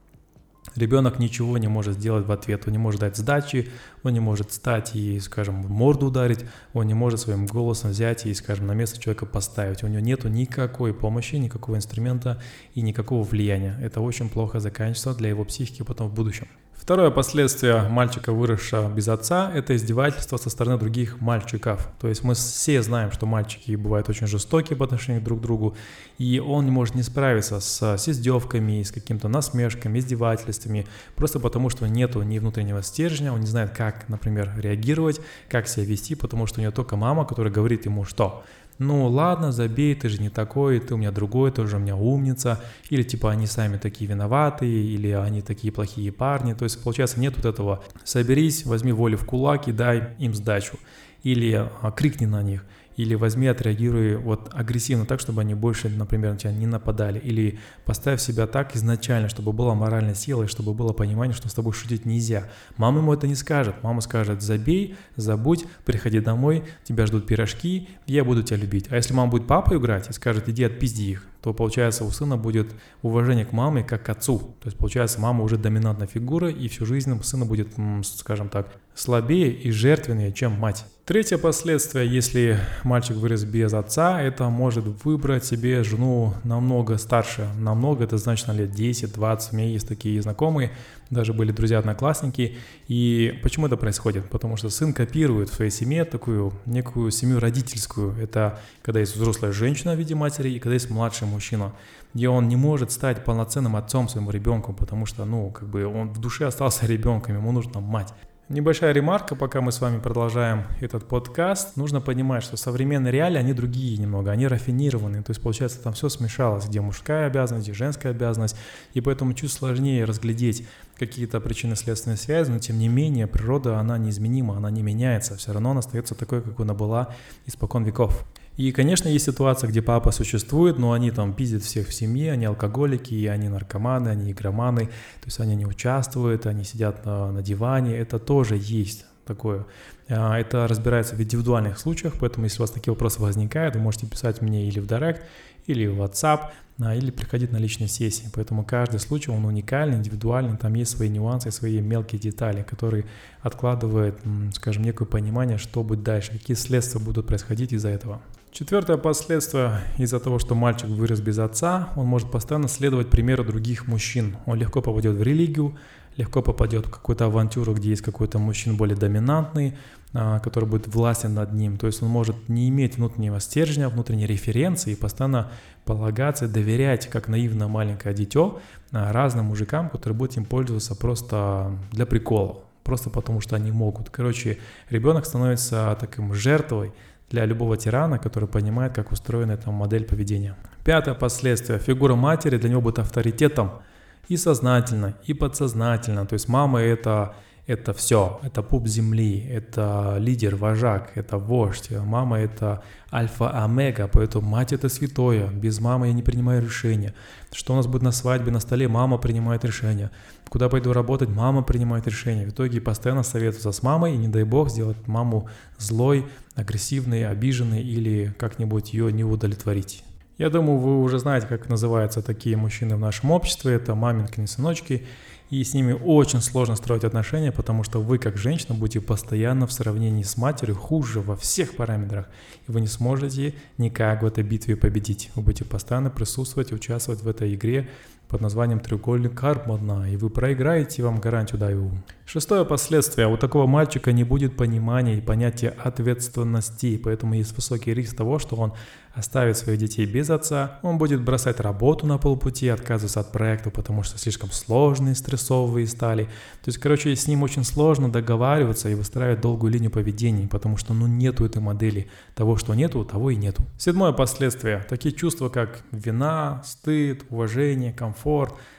Ребенок ничего не может сделать в ответ, он не может дать сдачи, он не может встать и, скажем, морду ударить, он не может своим голосом взять и, скажем, на место человека поставить. У него нет никакой помощи, никакого инструмента и никакого влияния. Это очень плохо заканчивается для его психики потом в будущем. Второе последствие мальчика, выросшего без отца, это издевательство со стороны других мальчиков. То есть мы все знаем, что мальчики бывают очень жестокие по отношению друг к другу, и он не может не справиться с, с издевками, с какими-то насмешками, издевательствами, просто потому что нету ни внутреннего стержня, он не знает, как, например, реагировать, как себя вести, потому что у него только мама, которая говорит ему что – ну ладно, забей, ты же не такой, ты у меня другой, ты уже у меня умница, или типа они сами такие виноватые, или они такие плохие парни, то есть получается нет вот этого соберись, возьми волю в кулак и дай им сдачу, или а, крикни на них, или возьми, отреагируй вот агрессивно так, чтобы они больше, например, на тебя не нападали, или поставь себя так изначально, чтобы была моральная сила, и чтобы было понимание, что с тобой шутить нельзя. Мама ему это не скажет, мама скажет, забей, забудь, приходи домой, тебя ждут пирожки, я буду тебя любить. А если мама будет папой играть и скажет, иди отпизди их, то получается у сына будет уважение к маме как к отцу. То есть получается мама уже доминантная фигура, и всю жизнь сына будет, скажем так, слабее и жертвеннее, чем мать. Третье последствие, если мальчик вырос без отца, это может выбрать себе жену намного старше. Намного, это значит на лет 10-20. У меня есть такие знакомые, даже были друзья-одноклассники. И почему это происходит? Потому что сын копирует в своей семье такую некую семью родительскую. Это когда есть взрослая женщина в виде матери и когда есть младший мужчина где он не может стать полноценным отцом своему ребенку, потому что, ну, как бы он в душе остался ребенком, ему нужна мать. Небольшая ремарка, пока мы с вами продолжаем этот подкаст. Нужно понимать, что современные реалии, они другие немного, они рафинированные. То есть, получается, там все смешалось, где мужская обязанность, где женская обязанность. И поэтому чуть сложнее разглядеть какие-то причинно-следственные связи, но тем не менее природа, она неизменима, она не меняется. Все равно она остается такой, как она была испокон веков. И, конечно, есть ситуация, где папа существует, но они там пиздят всех в семье, они алкоголики, они наркоманы, они игроманы, то есть они не участвуют, они сидят на, на диване, это тоже есть такое. А, это разбирается в индивидуальных случаях, поэтому если у вас такие вопросы возникают, вы можете писать мне или в Директ, или в WhatsApp, а, или приходить на личные сессии. Поэтому каждый случай, он уникальный, индивидуальный, там есть свои нюансы, свои мелкие детали, которые откладывают, скажем, некое понимание, что будет дальше, какие следствия будут происходить из-за этого. Четвертое последствие из-за того, что мальчик вырос без отца, он может постоянно следовать примеру других мужчин. Он легко попадет в религию, легко попадет в какую-то авантюру, где есть какой-то мужчина более доминантный, а, который будет властен над ним. То есть он может не иметь внутреннего стержня, внутренней референции и постоянно полагаться, доверять, как наивное маленькое дитё, а, разным мужикам, которые будут им пользоваться просто для прикола, просто потому что они могут. Короче, ребенок становится таким жертвой для любого тирана, который понимает, как устроена эта модель поведения. Пятое последствие. Фигура матери для него будет авторитетом и сознательно, и подсознательно. То есть мама это это все, это пуп земли, это лидер, вожак, это вождь, мама это альфа-омега, поэтому мать это святое, без мамы я не принимаю решения. Что у нас будет на свадьбе, на столе, мама принимает решения. Куда пойду работать, мама принимает решения. В итоге постоянно советуются с мамой, и не дай бог сделать маму злой, агрессивной, обиженной или как-нибудь ее не удовлетворить. Я думаю, вы уже знаете, как называются такие мужчины в нашем обществе. Это маминки, сыночки и с ними очень сложно строить отношения, потому что вы, как женщина, будете постоянно в сравнении с матерью хуже во всех параметрах, и вы не сможете никак в этой битве победить. Вы будете постоянно присутствовать участвовать в этой игре под названием «Треугольник Карпмана», и вы проиграете, вам гарантию даю. Шестое последствие. У такого мальчика не будет понимания и понятия ответственности, поэтому есть высокий риск того, что он оставит своих детей без отца, он будет бросать работу на полпути, отказываться от проекта, потому что слишком сложные, стрессовые стали. То есть, короче, с ним очень сложно договариваться и выстраивать долгую линию поведения, потому что ну нету этой модели. Того, что нету, того и нету. Седьмое последствие. Такие чувства, как вина, стыд, уважение, комфорт –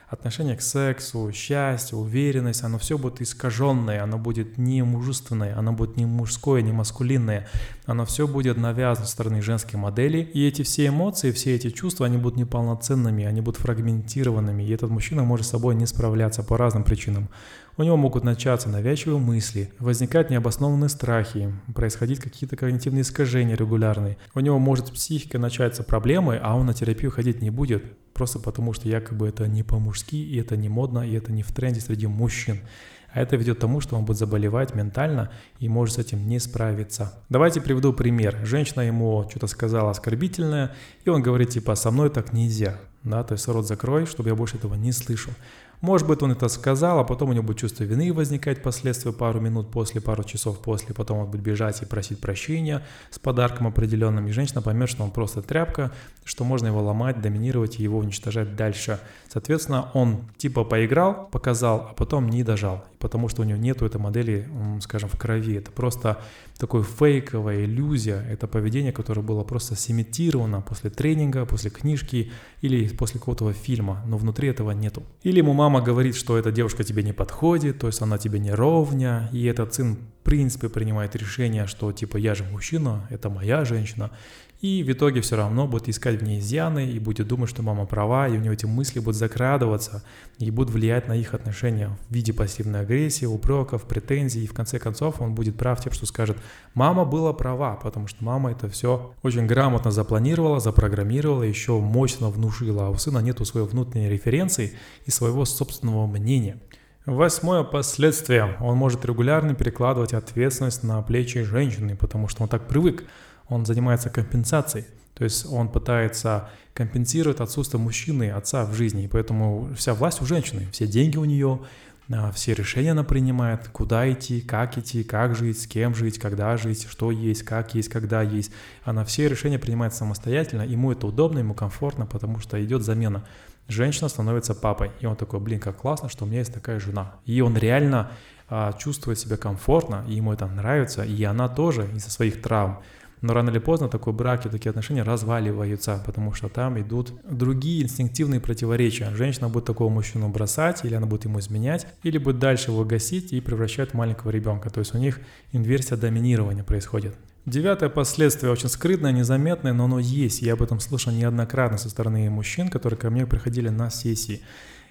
отношение к сексу, счастье, уверенность, оно все будет искаженное, оно будет не мужественное, оно будет не мужское, не маскулинное, оно все будет навязано со стороны женской модели, и эти все эмоции, все эти чувства, они будут неполноценными, они будут фрагментированными, и этот мужчина может с собой не справляться по разным причинам. У него могут начаться навязчивые мысли, возникать необоснованные страхи, происходить какие-то когнитивные искажения регулярные. У него может с психикой начаться проблемы, а он на терапию ходить не будет, просто потому что якобы это не по-мужски, и это не модно, и это не в тренде среди мужчин. А это ведет к тому, что он будет заболевать ментально и может с этим не справиться. Давайте приведу пример. Женщина ему что-то сказала оскорбительное, и он говорит типа «со мной так нельзя». Да, то есть рот закрой, чтобы я больше этого не слышал. Может быть, он это сказал, а потом у него будет чувство вины возникать впоследствии пару минут после, пару часов после, потом он будет бежать и просить прощения с подарком определенным, и женщина поймет, что он просто тряпка, что можно его ломать, доминировать и его уничтожать дальше. Соответственно, он типа поиграл, показал, а потом не дожал, потому что у него нету этой модели, скажем, в крови. Это просто такой фейковая иллюзия, это поведение, которое было просто симитировано после тренинга, после книжки или после какого-то фильма, но внутри этого нету. Или ему мама говорит, что эта девушка тебе не подходит, то есть она тебе не ровня, и этот сын в принципе принимает решение, что типа я же мужчина, это моя женщина, и в итоге все равно будет искать в ней изъяны и будет думать, что мама права, и у него эти мысли будут закрадываться и будут влиять на их отношения в виде пассивной агрессии, упреков, претензий. И в конце концов он будет прав тем, что скажет, мама была права, потому что мама это все очень грамотно запланировала, запрограммировала, еще мощно внушила, а у сына нету своей внутренней референции и своего собственного мнения. Восьмое последствие. Он может регулярно перекладывать ответственность на плечи женщины, потому что он так привык. Он занимается компенсацией. То есть он пытается компенсировать отсутствие мужчины, отца в жизни. И поэтому вся власть у женщины, все деньги у нее, а, все решения она принимает, куда идти, как идти, как жить, с кем жить, когда жить, что есть, как есть, когда есть. Она все решения принимает самостоятельно, ему это удобно, ему комфортно, потому что идет замена. Женщина становится папой, и он такой, блин, как классно, что у меня есть такая жена. И он реально а, чувствует себя комфортно, и ему это нравится, и она тоже из-за своих травм но рано или поздно такой брак и такие отношения разваливаются, потому что там идут другие инстинктивные противоречия. Женщина будет такого мужчину бросать, или она будет ему изменять, или будет дальше его гасить и превращать в маленького ребенка. То есть у них инверсия доминирования происходит. Девятое последствие очень скрытное, незаметное, но оно есть. Я об этом слышал неоднократно со стороны мужчин, которые ко мне приходили на сессии.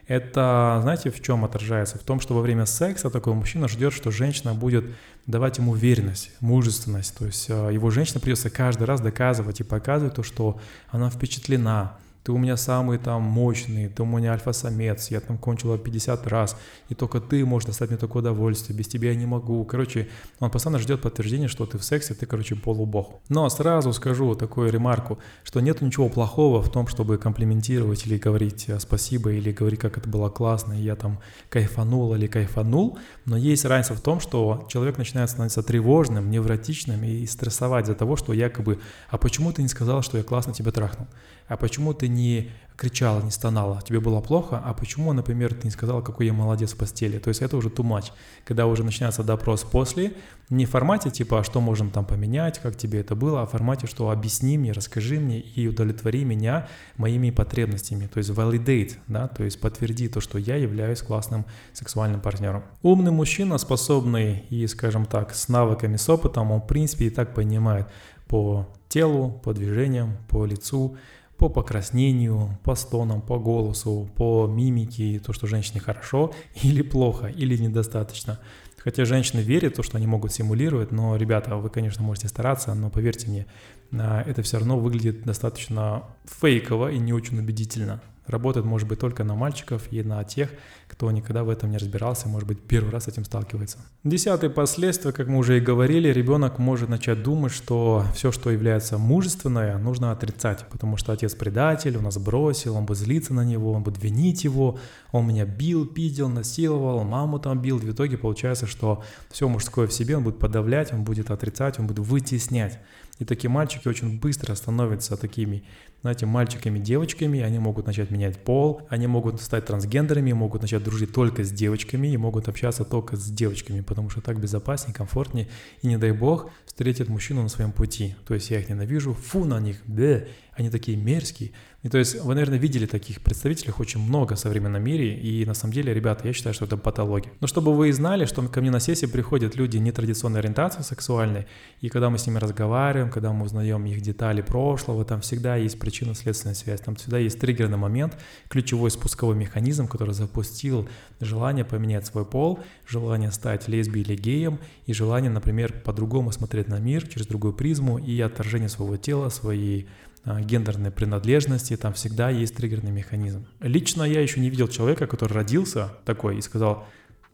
Это, знаете, в чем отражается? В том, что во время секса такой мужчина ждет, что женщина будет давать ему уверенность, мужественность. То есть э, его женщина придется каждый раз доказывать и показывать то, что она впечатлена, ты у меня самый там мощный, ты у меня альфа-самец, я там кончила 50 раз, и только ты можешь доставить мне такое удовольствие, без тебя я не могу. Короче, он постоянно ждет подтверждения, что ты в сексе, ты, короче, полубог. Но сразу скажу такую ремарку, что нет ничего плохого в том, чтобы комплиментировать или говорить э, спасибо, или говорить, как это было классно, и я там кайфанул или кайфанул, но есть разница в том, что человек начинает становиться тревожным, невротичным и стрессовать из-за того, что якобы, а почему ты не сказал, что я классно тебя трахнул? А почему ты не кричала, не стонала, тебе было плохо, а почему, например, ты не сказала, какой я молодец в постели? То есть это уже too much. Когда уже начинается допрос после, не в формате типа, а что можем там поменять, как тебе это было, а в формате, что объясни мне, расскажи мне и удовлетвори меня моими потребностями. То есть validate, да, то есть подтверди то, что я являюсь классным сексуальным партнером. Умный мужчина, способный и, скажем так, с навыками, с опытом, он в принципе и так понимает по телу, по движениям, по лицу, по покраснению, по стонам, по голосу, по мимике, то, что женщине хорошо или плохо, или недостаточно. Хотя женщины верят в то, что они могут симулировать, но, ребята, вы, конечно, можете стараться, но поверьте мне, а, это все равно выглядит достаточно фейково и не очень убедительно работает, может быть, только на мальчиков и на тех, кто никогда в этом не разбирался, может быть, первый раз с этим сталкивается. Десятое последствие, как мы уже и говорили, ребенок может начать думать, что все, что является мужественное, нужно отрицать, потому что отец предатель, он нас бросил, он будет злиться на него, он будет винить его, он меня бил, пидел, насиловал, маму там бил. В итоге получается, что все мужское в себе он будет подавлять, он будет отрицать, он будет вытеснять. И такие мальчики очень быстро становятся такими знаете, мальчиками, девочками, они могут начать менять пол, они могут стать трансгендерами, могут начать дружить только с девочками и могут общаться только с девочками, потому что так безопаснее, комфортнее, и не дай бог встретят мужчину на своем пути. То есть я их ненавижу, фу на них, бе, они такие мерзкие. И то есть вы, наверное, видели таких представителей очень много в современном мире, и на самом деле, ребята, я считаю, что это патология. Но чтобы вы знали, что ко мне на сессии приходят люди нетрадиционной ориентации сексуальной, и когда мы с ними разговариваем, когда мы узнаем их детали прошлого, там всегда есть причинно-следственная связь, там всегда есть триггерный момент, ключевой спусковой механизм, который запустил желание поменять свой пол, желание стать лесбией или геем, и желание, например, по-другому смотреть на мир через другую призму и отторжение своего тела, своей гендерной принадлежности, там всегда есть триггерный механизм. Лично я еще не видел человека, который родился такой и сказал,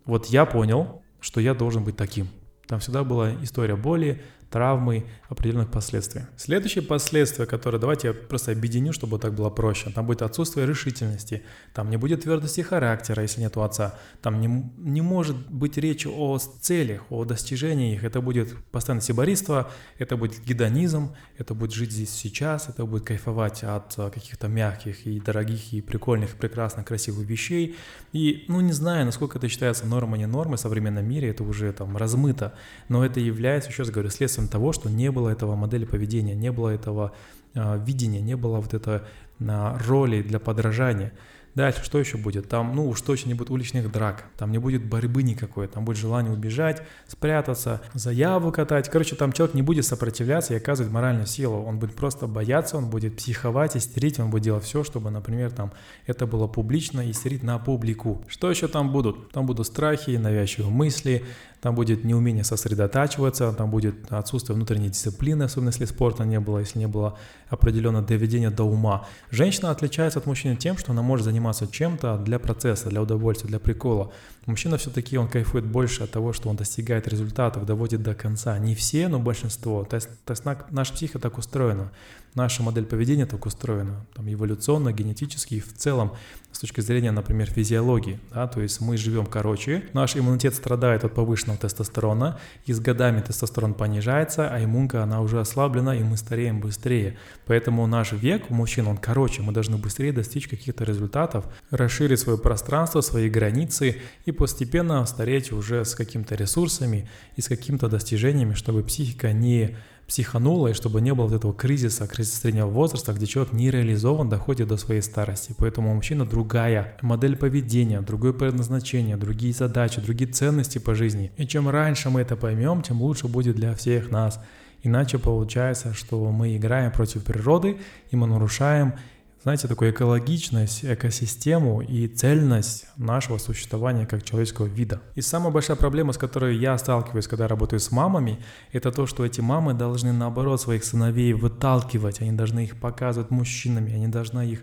вот я понял, что я должен быть таким. Там всегда была история боли, травмы, определенных последствий. Следующее последствие, которое давайте я просто объединю, чтобы так было проще. Там будет отсутствие решительности, там не будет твердости характера, если нет отца. Там не, не может быть речи о целях, о достижениях. Это будет постоянное сибористство, это будет гедонизм, это будет жить здесь сейчас, это будет кайфовать от а, каких-то мягких и дорогих и прикольных, прекрасных, красивых вещей. И, ну, не знаю, насколько это считается нормой, не нормой в современном мире, это уже там размыто, но это является, еще раз говорю, следствием следствием того, что не было этого модели поведения, не было этого э, видения, не было вот этой э, роли для подражания. Дальше что еще будет? Там, ну уж точно не будет уличных драк, там не будет борьбы никакой, там будет желание убежать, спрятаться, заяву катать. Короче, там человек не будет сопротивляться и оказывать моральную силу. Он будет просто бояться, он будет психовать, истерить, он будет делать все, чтобы, например, там это было публично, истерить на публику. Что еще там будут? Там будут страхи, навязчивые мысли, там будет неумение сосредотачиваться, там будет отсутствие внутренней дисциплины, особенно если спорта не было, если не было определенного доведения до ума. Женщина отличается от мужчины тем, что она может заниматься заниматься чем-то для процесса, для удовольствия, для прикола. Мужчина все-таки, он кайфует больше от того, что он достигает результатов, доводит до конца. Не все, но большинство. То есть, то есть наша психика так устроена наша модель поведения так устроена, там, эволюционно, генетически и в целом с точки зрения, например, физиологии, да, то есть мы живем короче, наш иммунитет страдает от повышенного тестостерона, и с годами тестостерон понижается, а иммунка, она уже ослаблена, и мы стареем быстрее. Поэтому наш век у мужчин, он короче, мы должны быстрее достичь каких-то результатов, расширить свое пространство, свои границы и постепенно стареть уже с какими-то ресурсами и с какими-то достижениями, чтобы психика не психануло, и чтобы не было вот этого кризиса, кризиса среднего возраста, где человек не реализован, доходит до своей старости. Поэтому у мужчины другая модель поведения, другое предназначение, другие задачи, другие ценности по жизни. И чем раньше мы это поймем, тем лучше будет для всех нас. Иначе получается, что мы играем против природы, и мы нарушаем знаете, такую экологичность, экосистему и цельность нашего существования как человеческого вида. И самая большая проблема, с которой я сталкиваюсь, когда работаю с мамами, это то, что эти мамы должны наоборот своих сыновей выталкивать, они должны их показывать мужчинами, они должны их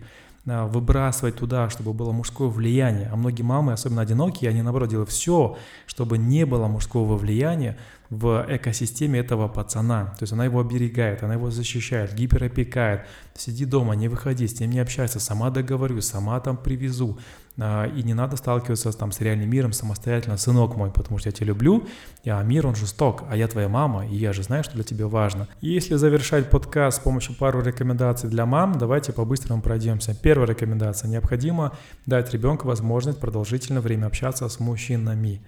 выбрасывать туда, чтобы было мужское влияние. А многие мамы, особенно одинокие, они наоборот делают все, чтобы не было мужского влияния, в экосистеме этого пацана. То есть она его оберегает, она его защищает, гиперопекает. Сиди дома, не выходи, с ним не общайся, сама договорюсь, сама там привезу. А, и не надо сталкиваться там с реальным миром самостоятельно, сынок мой, потому что я тебя люблю, а мир он жесток, а я твоя мама, и я же знаю, что для тебя важно. Если завершать подкаст с помощью пару рекомендаций для мам, давайте по-быстрому пройдемся. Первая рекомендация. Необходимо дать ребенку возможность продолжительное время общаться с мужчинами.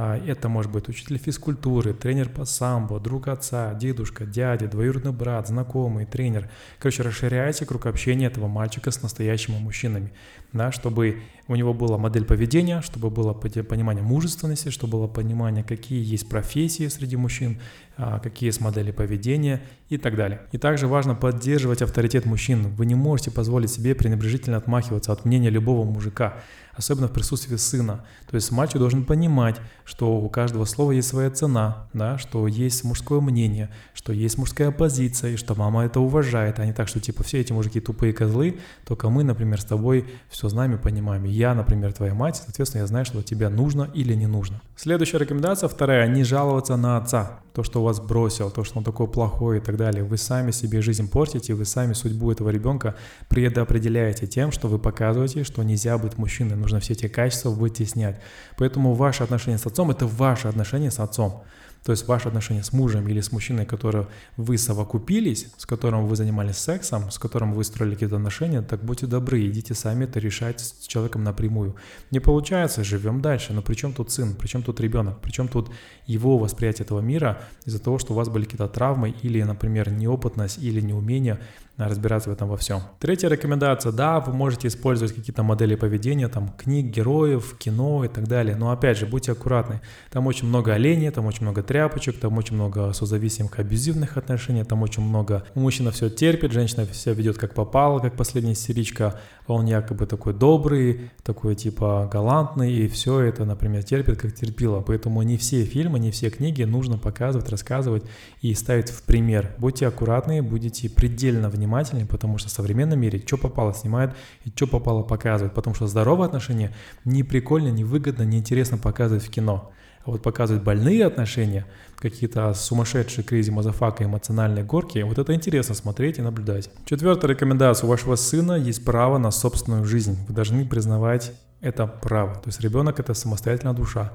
А, это может быть учитель физкультуры, тренер по самбо, друг отца, дедушка, дядя, двоюродный брат, знакомый, тренер. Короче, расширяйте круг общения этого мальчика с настоящими мужчинами, да, чтобы у него была модель поведения, чтобы было понимание мужественности, чтобы было понимание, какие есть профессии среди мужчин, а, какие есть модели поведения и так далее. И также важно поддерживать авторитет мужчин. Вы не можете позволить себе пренебрежительно отмахиваться от мнения любого мужика особенно в присутствии сына. То есть мальчик должен понимать, что у каждого слова есть своя цена, да, что есть мужское мнение, что есть мужская позиция, и что мама это уважает, а не так, что типа все эти мужики тупые козлы, только мы, например, с тобой все знаем и понимаем. я, например, твоя мать, соответственно, я знаю, что тебе нужно или не нужно. Следующая рекомендация, вторая, не жаловаться на отца то, что вас бросил, то, что он такой плохой и так далее. Вы сами себе жизнь портите, вы сами судьбу этого ребенка предопределяете тем, что вы показываете, что нельзя быть мужчиной, нужно все эти качества вытеснять. Поэтому ваше отношение с отцом – это ваше отношение с отцом. То есть ваши отношения с мужем или с мужчиной, которого вы совокупились, с которым вы занимались сексом, с которым вы строили какие-то отношения, так будьте добры, идите сами это решать с человеком напрямую. Не получается, живем дальше. Но при чем тут сын, при чем тут ребенок, при чем тут его восприятие этого мира из-за того, что у вас были какие-то травмы или, например, неопытность или неумение разбираться в этом во всем. Третья рекомендация. Да, вы можете использовать какие-то модели поведения, там, книг, героев, кино и так далее. Но опять же, будьте аккуратны. Там очень много оленей, там очень много тряпочек, там очень много созависимых абьюзивных отношений, там очень много... Мужчина все терпит, женщина все ведет как попало, как последняя истеричка, а он якобы такой добрый, такой типа галантный, и все это, например, терпит как терпило. Поэтому не все фильмы, не все книги нужно показывать, рассказывать и ставить в пример. Будьте аккуратны, будете предельно внимательны внимательнее, потому что в современном мире что попало снимают и что попало показывают, потому что здоровые отношения не прикольно, не выгодно, не интересно показывать в кино. А вот показывать больные отношения, какие-то сумасшедшие кризис motherfucker, эмоциональные горки, вот это интересно смотреть и наблюдать. Четвертая рекомендация. У вашего сына есть право на собственную жизнь. Вы должны признавать это право. То есть ребенок это самостоятельная душа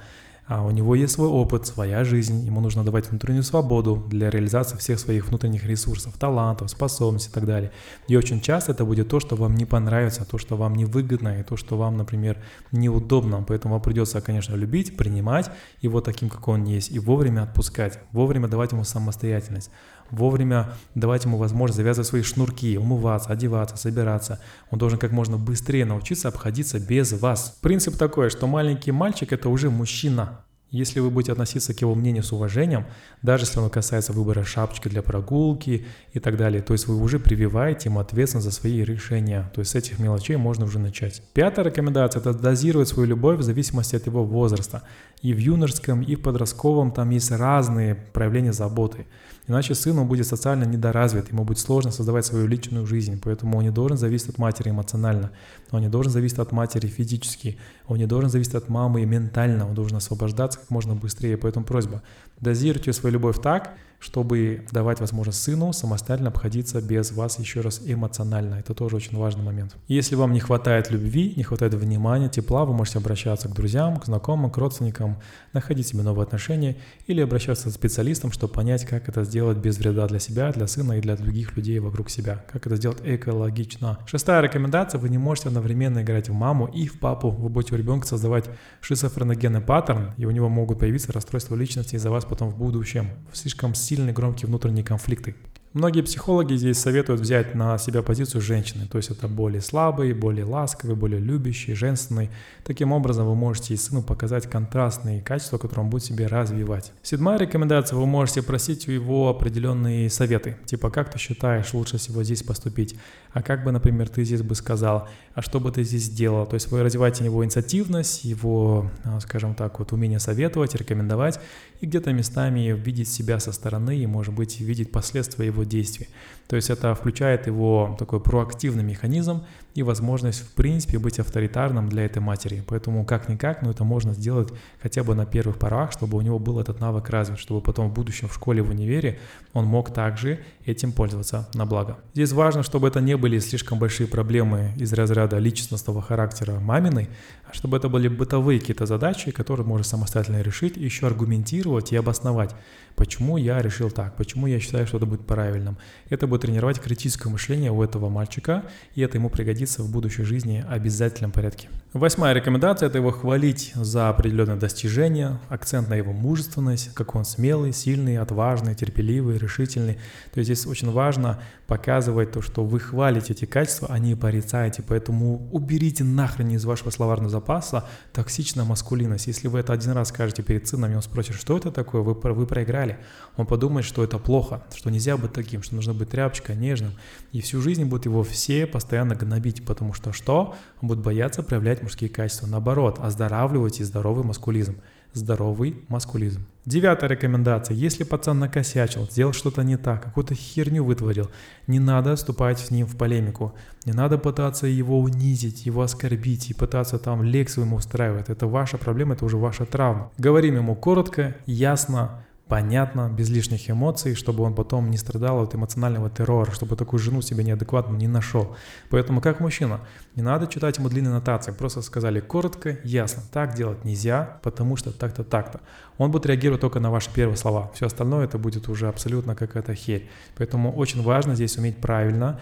у него есть свой опыт, своя жизнь, ему нужно давать внутреннюю свободу для реализации всех своих внутренних ресурсов, талантов, способностей и так далее. И очень часто это будет то, что вам не понравится, то, что вам невыгодно, и то, что вам, например, неудобно. Поэтому вам придется, конечно, любить, принимать его таким, как он есть, и вовремя отпускать, вовремя давать ему самостоятельность вовремя давать ему возможность завязывать свои шнурки, умываться, одеваться, собираться. Он должен как можно быстрее научиться обходиться без вас. Принцип такой, что маленький мальчик это уже мужчина. Если вы будете относиться к его мнению с уважением, даже если оно касается выбора шапочки для прогулки и так далее, то есть вы уже прививаете ему ответственность за свои решения. То есть с этих мелочей можно уже начать. Пятая рекомендация – это дозировать свою любовь в зависимости от его возраста. И в юношеском, и в подростковом там есть разные проявления заботы. Иначе сын, он будет социально недоразвит, ему будет сложно создавать свою личную жизнь, поэтому он не должен зависеть от матери эмоционально, он не должен зависеть от матери физически, он не должен зависеть от мамы ментально, он должен освобождаться как можно быстрее. Поэтому просьба, дозируйте свою любовь так, чтобы давать возможность сыну самостоятельно обходиться без вас еще раз эмоционально. Это тоже очень важный момент. Если вам не хватает любви, не хватает внимания, тепла, вы можете обращаться к друзьям, к знакомым, к родственникам, находить себе новые отношения или обращаться к специалистам, чтобы понять, как это сделать без вреда для себя, для сына и для других людей вокруг себя. Как это сделать экологично. Шестая рекомендация. Вы не можете одновременно играть в маму и в папу. Вы будете у ребенка создавать шизофреногенный паттерн, и у него могут появиться расстройства личности из-за вас потом в будущем. Слишком сильные громкие внутренние конфликты. Многие психологи здесь советуют взять на себя позицию женщины, то есть это более слабый, более ласковый, более любящий, женственный. Таким образом вы можете сыну показать контрастные качества, которые он будет себе развивать. Седьмая рекомендация, вы можете просить у его определенные советы, типа как ты считаешь лучше всего здесь поступить, а как бы, например, ты здесь бы сказал, а что бы ты здесь сделал. То есть вы развиваете его инициативность, его, а, скажем так, вот умение советовать, рекомендовать и где-то местами видеть себя со стороны и, может быть, видеть последствия его действий. То есть это включает его такой проактивный механизм и возможность, в принципе, быть авторитарным для этой матери. Поэтому как-никак, но это можно сделать хотя бы на первых порах, чтобы у него был этот навык развит, чтобы потом в будущем в школе, в универе он мог также этим пользоваться на благо. Здесь важно, чтобы это не были слишком большие проблемы из разряда личностного характера маминой, а чтобы это были бытовые какие-то задачи, которые можно самостоятельно решить, и еще аргументировать и обосновать, почему я решил так, почему я считаю, что это будет правильным. Это будет тренировать критическое мышление у этого мальчика, и это ему пригодится в будущей жизни обязательном порядке. Восьмая рекомендация – это его хвалить за определенные достижения, акцент на его мужественность, как он смелый, сильный, отважный, терпеливый, решительный. То есть здесь очень важно показывать то, что вы хвалите эти качества, а не порицаете. Поэтому уберите нахрен из вашего словарного запаса токсичная маскулинность. Если вы это один раз скажете перед сыном, и он спросит, что это такое, вы, вы проиграли. Он подумает, что это плохо, что нельзя быть таким, что нужно быть тряпочкой, нежным. И всю жизнь будут его все постоянно гнобить, потому что что? Он будет бояться проявлять мужские качества. Наоборот, оздоравливайте здоровый маскулизм. Здоровый маскулизм. Девятая рекомендация. Если пацан накосячил, сделал что-то не так, какую-то херню вытворил, не надо вступать с ним в полемику. Не надо пытаться его унизить, его оскорбить и пытаться там лекцию ему устраивать. Это ваша проблема, это уже ваша травма. Говорим ему коротко, ясно, понятно, без лишних эмоций, чтобы он потом не страдал от эмоционального террора, чтобы такую жену себе неадекватно не нашел. Поэтому как мужчина, не надо читать ему длинные нотации, просто сказали коротко, ясно, так делать нельзя, потому что так-то, так-то. Он будет реагировать только на ваши первые слова, все остальное это будет уже абсолютно какая-то херь. Поэтому очень важно здесь уметь правильно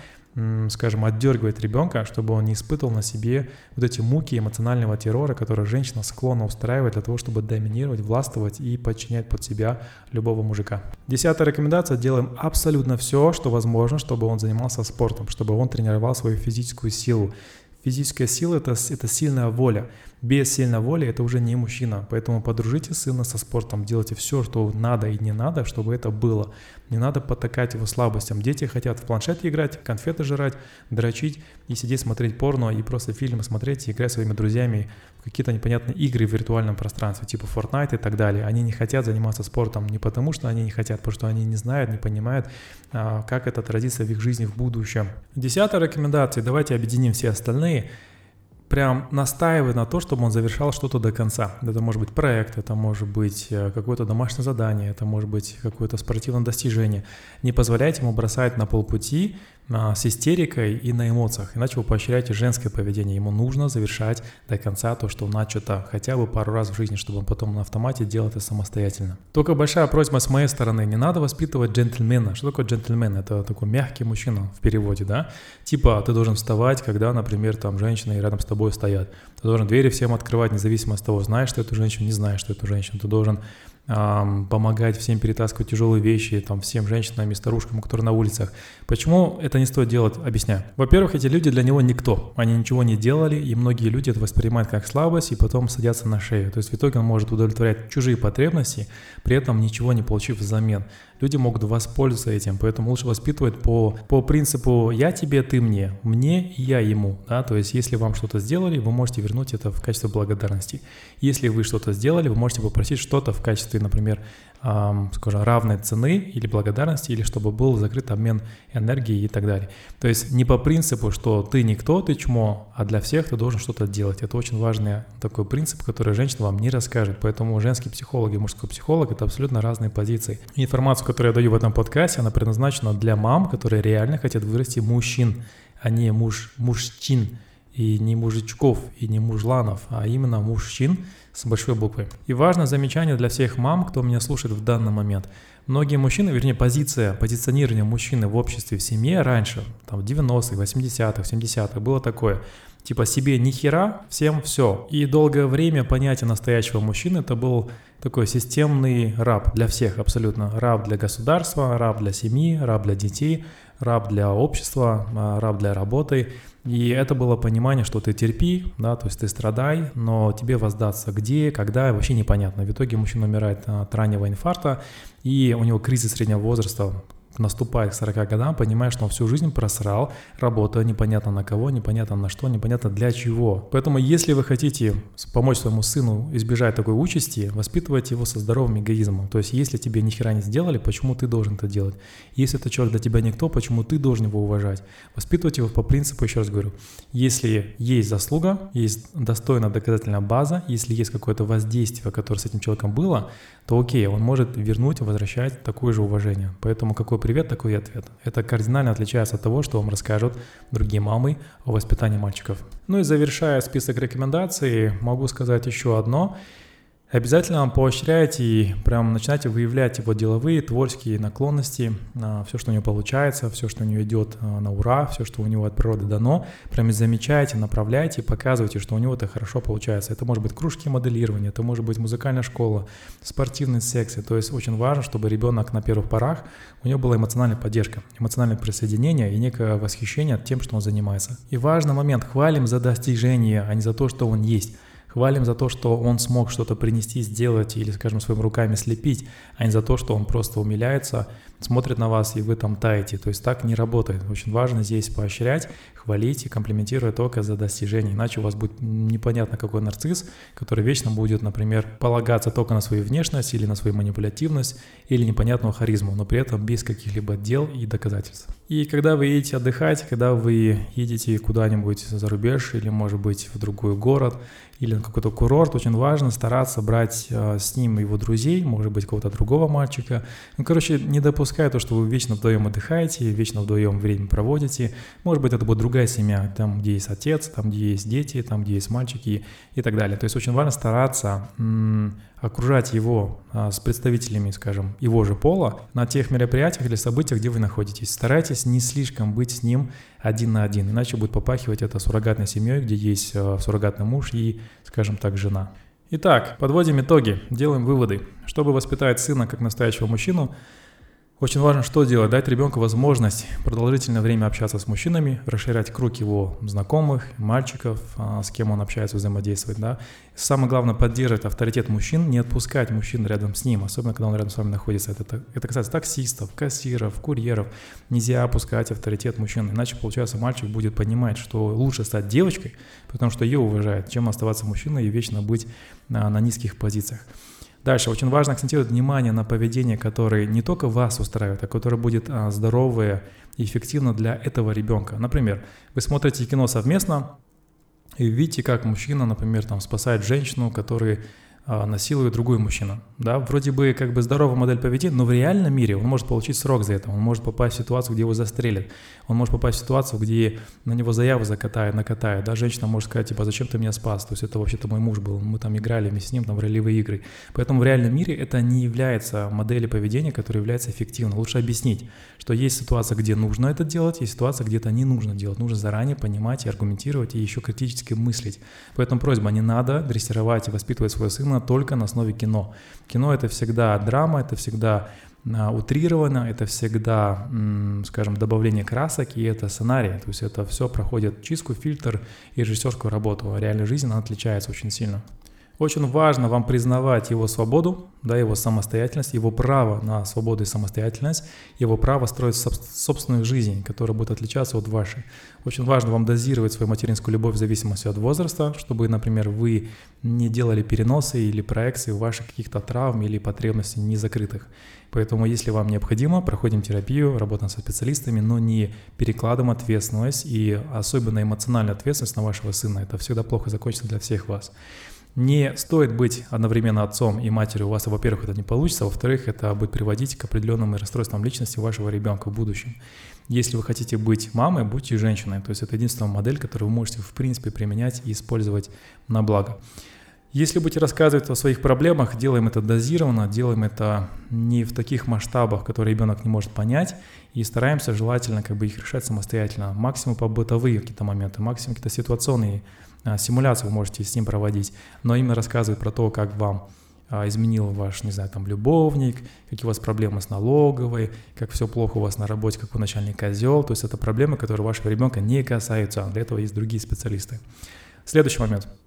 скажем, отдергивать ребенка, чтобы он не испытывал на себе вот эти муки эмоционального террора, которые женщина склонна устраивать для того, чтобы доминировать, властвовать и подчинять под себя любого мужика. Десятая рекомендация. Делаем абсолютно все, что возможно, чтобы он занимался спортом, чтобы он тренировал свою физическую силу. Физическая сила это, – это сильная воля. Без сильной воли это уже не мужчина. Поэтому подружите сына со спортом, делайте все, что надо и не надо, чтобы это было. Не надо потакать его слабостям. Дети хотят в планшете играть, конфеты жрать, дрочить и сидеть смотреть порно и просто фильмы смотреть и играть своими друзьями в какие-то непонятные игры в виртуальном пространстве, типа Fortnite и так далее. Они не хотят заниматься спортом не потому, что они не хотят, потому что они не знают, не понимают, а, как это отразится в их жизни в будущем. Десятая рекомендация. Давайте объединим все остальные прям настаивает на то, чтобы он завершал что-то до конца. Это может быть проект, это может быть э, какое-то домашнее задание, это может быть какое-то спортивное достижение. Не позволяйте ему бросать на полпути с истерикой и на эмоциях, иначе вы поощряете женское поведение. Ему нужно завершать до конца то, что начато хотя бы пару раз в жизни, чтобы он потом на автомате делал это самостоятельно. Только большая просьба с моей стороны, не надо воспитывать джентльмена. Что такое джентльмен? Это такой мягкий мужчина в переводе, да? Типа ты должен вставать, когда, например, там женщина рядом с тобой стоят. Ты должен двери всем открывать, независимо от того, знаешь ты эту женщину, не знаешь ты эту женщину. Ты должен помогать всем перетаскивать тяжелые вещи, там, всем женщинам и старушкам, которые на улицах. Почему это не стоит делать? Объясняю. Во-первых, эти люди для него никто. Они ничего не делали, и многие люди это воспринимают как слабость, и потом садятся на шею. То есть в итоге он может удовлетворять чужие потребности, при этом ничего не получив взамен люди могут воспользоваться этим, поэтому лучше воспитывать по, по принципу «я тебе, ты мне», «мне» «я ему», да, то есть если вам что-то сделали, вы можете вернуть это в качестве благодарности. Если вы что-то сделали, вы можете попросить что-то в качестве, например, скажем, равной цены или благодарности, или чтобы был закрыт обмен энергией и так далее. То есть не по принципу, что ты никто, ты чмо, а для всех ты должен что-то делать. Это очень важный такой принцип, который женщина вам не расскажет. Поэтому женский психолог и мужской психолог — это абсолютно разные позиции. Информацию, которую я даю в этом подкасте, она предназначена для мам, которые реально хотят вырасти мужчин, а не муж, мужчин, и не мужичков, и не мужланов, а именно мужчин — с большой буквы. И важное замечание для всех мам, кто меня слушает в данный момент. Многие мужчины, вернее позиция, позиционирование мужчины в обществе, в семье раньше, там в 90-х, 80-х, 70-х было такое. Типа себе ни хера, всем все. И долгое время понятие настоящего мужчины это был такой системный раб для всех абсолютно. Раб для государства, раб для семьи, раб для детей, раб для общества, а, раб для работы. И это было понимание, что ты терпи, да, то есть ты страдай, но тебе воздастся где, когда, вообще непонятно. В итоге мужчина умирает от раннего инфаркта, и у него кризис среднего возраста наступает к 40 годам, понимая, что он всю жизнь просрал, работая непонятно на кого, непонятно на что, непонятно для чего. Поэтому, если вы хотите помочь своему сыну избежать такой участи, воспитывайте его со здоровым эгоизмом. То есть, если тебе ни хера не сделали, почему ты должен это делать? Если этот человек для тебя никто, почему ты должен его уважать? Воспитывайте его по принципу, еще раз говорю, если есть заслуга, есть достойная доказательная база, если есть какое-то воздействие, которое с этим человеком было, то окей, он может вернуть, возвращать такое же уважение. Поэтому какой привет, такой ответ. Это кардинально отличается от того, что вам расскажут другие мамы о воспитании мальчиков. Ну и завершая список рекомендаций, могу сказать еще одно – Обязательно поощряйте и прям начинайте выявлять его деловые, творческие наклонности, а, все, что у него получается, все, что у него идет а, на ура, все, что у него от природы дано. Прям замечайте, направляйте, показывайте, что у него это хорошо получается. Это может быть кружки моделирования, это может быть музыкальная школа, спортивный секции. То есть очень важно, чтобы ребенок на первых порах, у него была эмоциональная поддержка, эмоциональное присоединение и некое восхищение тем, что он занимается. И важный момент, хвалим за достижение, а не за то, что он есть. Хвалим за то, что он смог что-то принести, сделать или, скажем, своими руками слепить, а не за то, что он просто умиляется, смотрит на вас и вы там таете. То есть так не работает. Очень важно здесь поощрять, хвалить и комплиментировать только за достижение. Иначе у вас будет непонятно какой нарцисс, который вечно будет, например, полагаться только на свою внешность или на свою манипулятивность или непонятную харизму, но при этом без каких-либо дел и доказательств. И когда вы едете отдыхать, когда вы едете куда-нибудь за рубеж или, может быть, в другой город или на какой-то курорт, очень важно стараться брать э, с ним его друзей, может быть, какого-то другого мальчика. Ну, короче, не допуская то, что вы вечно вдвоем отдыхаете, вечно вдвоем время проводите. Может быть, это будет другая семья, там, где есть отец, там, где есть дети, там, где есть мальчики и так далее. То есть очень важно стараться окружать его а, с представителями, скажем, его же пола на тех мероприятиях или событиях, где вы находитесь. Старайтесь не слишком быть с ним один на один, иначе будет попахивать это суррогатной семьей, где есть а, суррогатный муж и, скажем так, жена. Итак, подводим итоги, делаем выводы. Чтобы воспитать сына как настоящего мужчину, очень важно что делать? Дать ребенку возможность продолжительное время общаться с мужчинами, расширять круг его знакомых, мальчиков, а, с кем он общается, взаимодействует. Да? Самое главное, поддерживать авторитет мужчин, не отпускать мужчин рядом с ним, особенно когда он рядом с вами находится. Это, это касается таксистов, кассиров, курьеров. Нельзя опускать авторитет мужчин, иначе, получается, мальчик будет понимать, что лучше стать девочкой, потому что ее уважают, чем оставаться мужчиной и вечно быть на, на низких позициях. Дальше очень важно акцентировать внимание на поведение, которое не только вас устраивает, а которое будет а, здоровое и эффективно для этого ребенка. Например, вы смотрите кино совместно и видите, как мужчина, например, там спасает женщину, которая насилует другую мужчину. Да, вроде бы как бы здоровая модель поведения, но в реальном мире он может получить срок за это, он может попасть в ситуацию, где его застрелят, он может попасть в ситуацию, где на него заяву закатают, накатают, да, женщина может сказать, типа, зачем ты меня спас, то есть это вообще-то мой муж был, мы там играли вместе с ним там в ролевые игры, поэтому в реальном мире это не является моделью поведения, которая является эффективной, лучше объяснить, что есть ситуация, где нужно это делать, есть ситуация, где это не нужно делать, нужно заранее понимать и аргументировать, и еще критически мыслить, поэтому просьба, не надо дрессировать и воспитывать своего сына создано только на основе кино. Кино это всегда драма, это всегда а, утрировано, это всегда, скажем, добавление красок, и это сценарий, то есть это все проходит чистку, фильтр и режиссерскую работу, а реальная жизнь, она отличается очень сильно. Очень важно вам признавать его свободу, да, его самостоятельность, его право на свободу и самостоятельность, его право строить собственную жизнь, которая будет отличаться от вашей. Очень важно вам дозировать свою материнскую любовь в зависимости от возраста, чтобы, например, вы не делали переносы или проекции ваших каких-то травм или потребностей не закрытых. Поэтому, если вам необходимо, проходим терапию, работаем со специалистами, но не перекладываем ответственность и особенно эмоциональную ответственность на вашего сына. Это всегда плохо закончится для всех вас. Не стоит быть одновременно отцом и матерью. У вас, во-первых, это не получится, во-вторых, это будет приводить к определенным расстройствам личности вашего ребенка в будущем. Если вы хотите быть мамой, будьте женщиной. То есть это единственная модель, которую вы можете, в принципе, применять и использовать на благо. Если будете рассказывать о своих проблемах, делаем это дозированно, делаем это не в таких масштабах, которые ребенок не может понять, и стараемся желательно как бы их решать самостоятельно. Максимум по бытовые какие-то моменты, максимум какие-то ситуационные симуляцию вы можете с ним проводить, но именно рассказывать про то, как вам а, изменил ваш, не знаю, там, любовник, какие у вас проблемы с налоговой, как все плохо у вас на работе, как вы начальник козел. То есть это проблемы, которые вашего ребенка не касаются, а для этого есть другие специалисты. Следующий момент –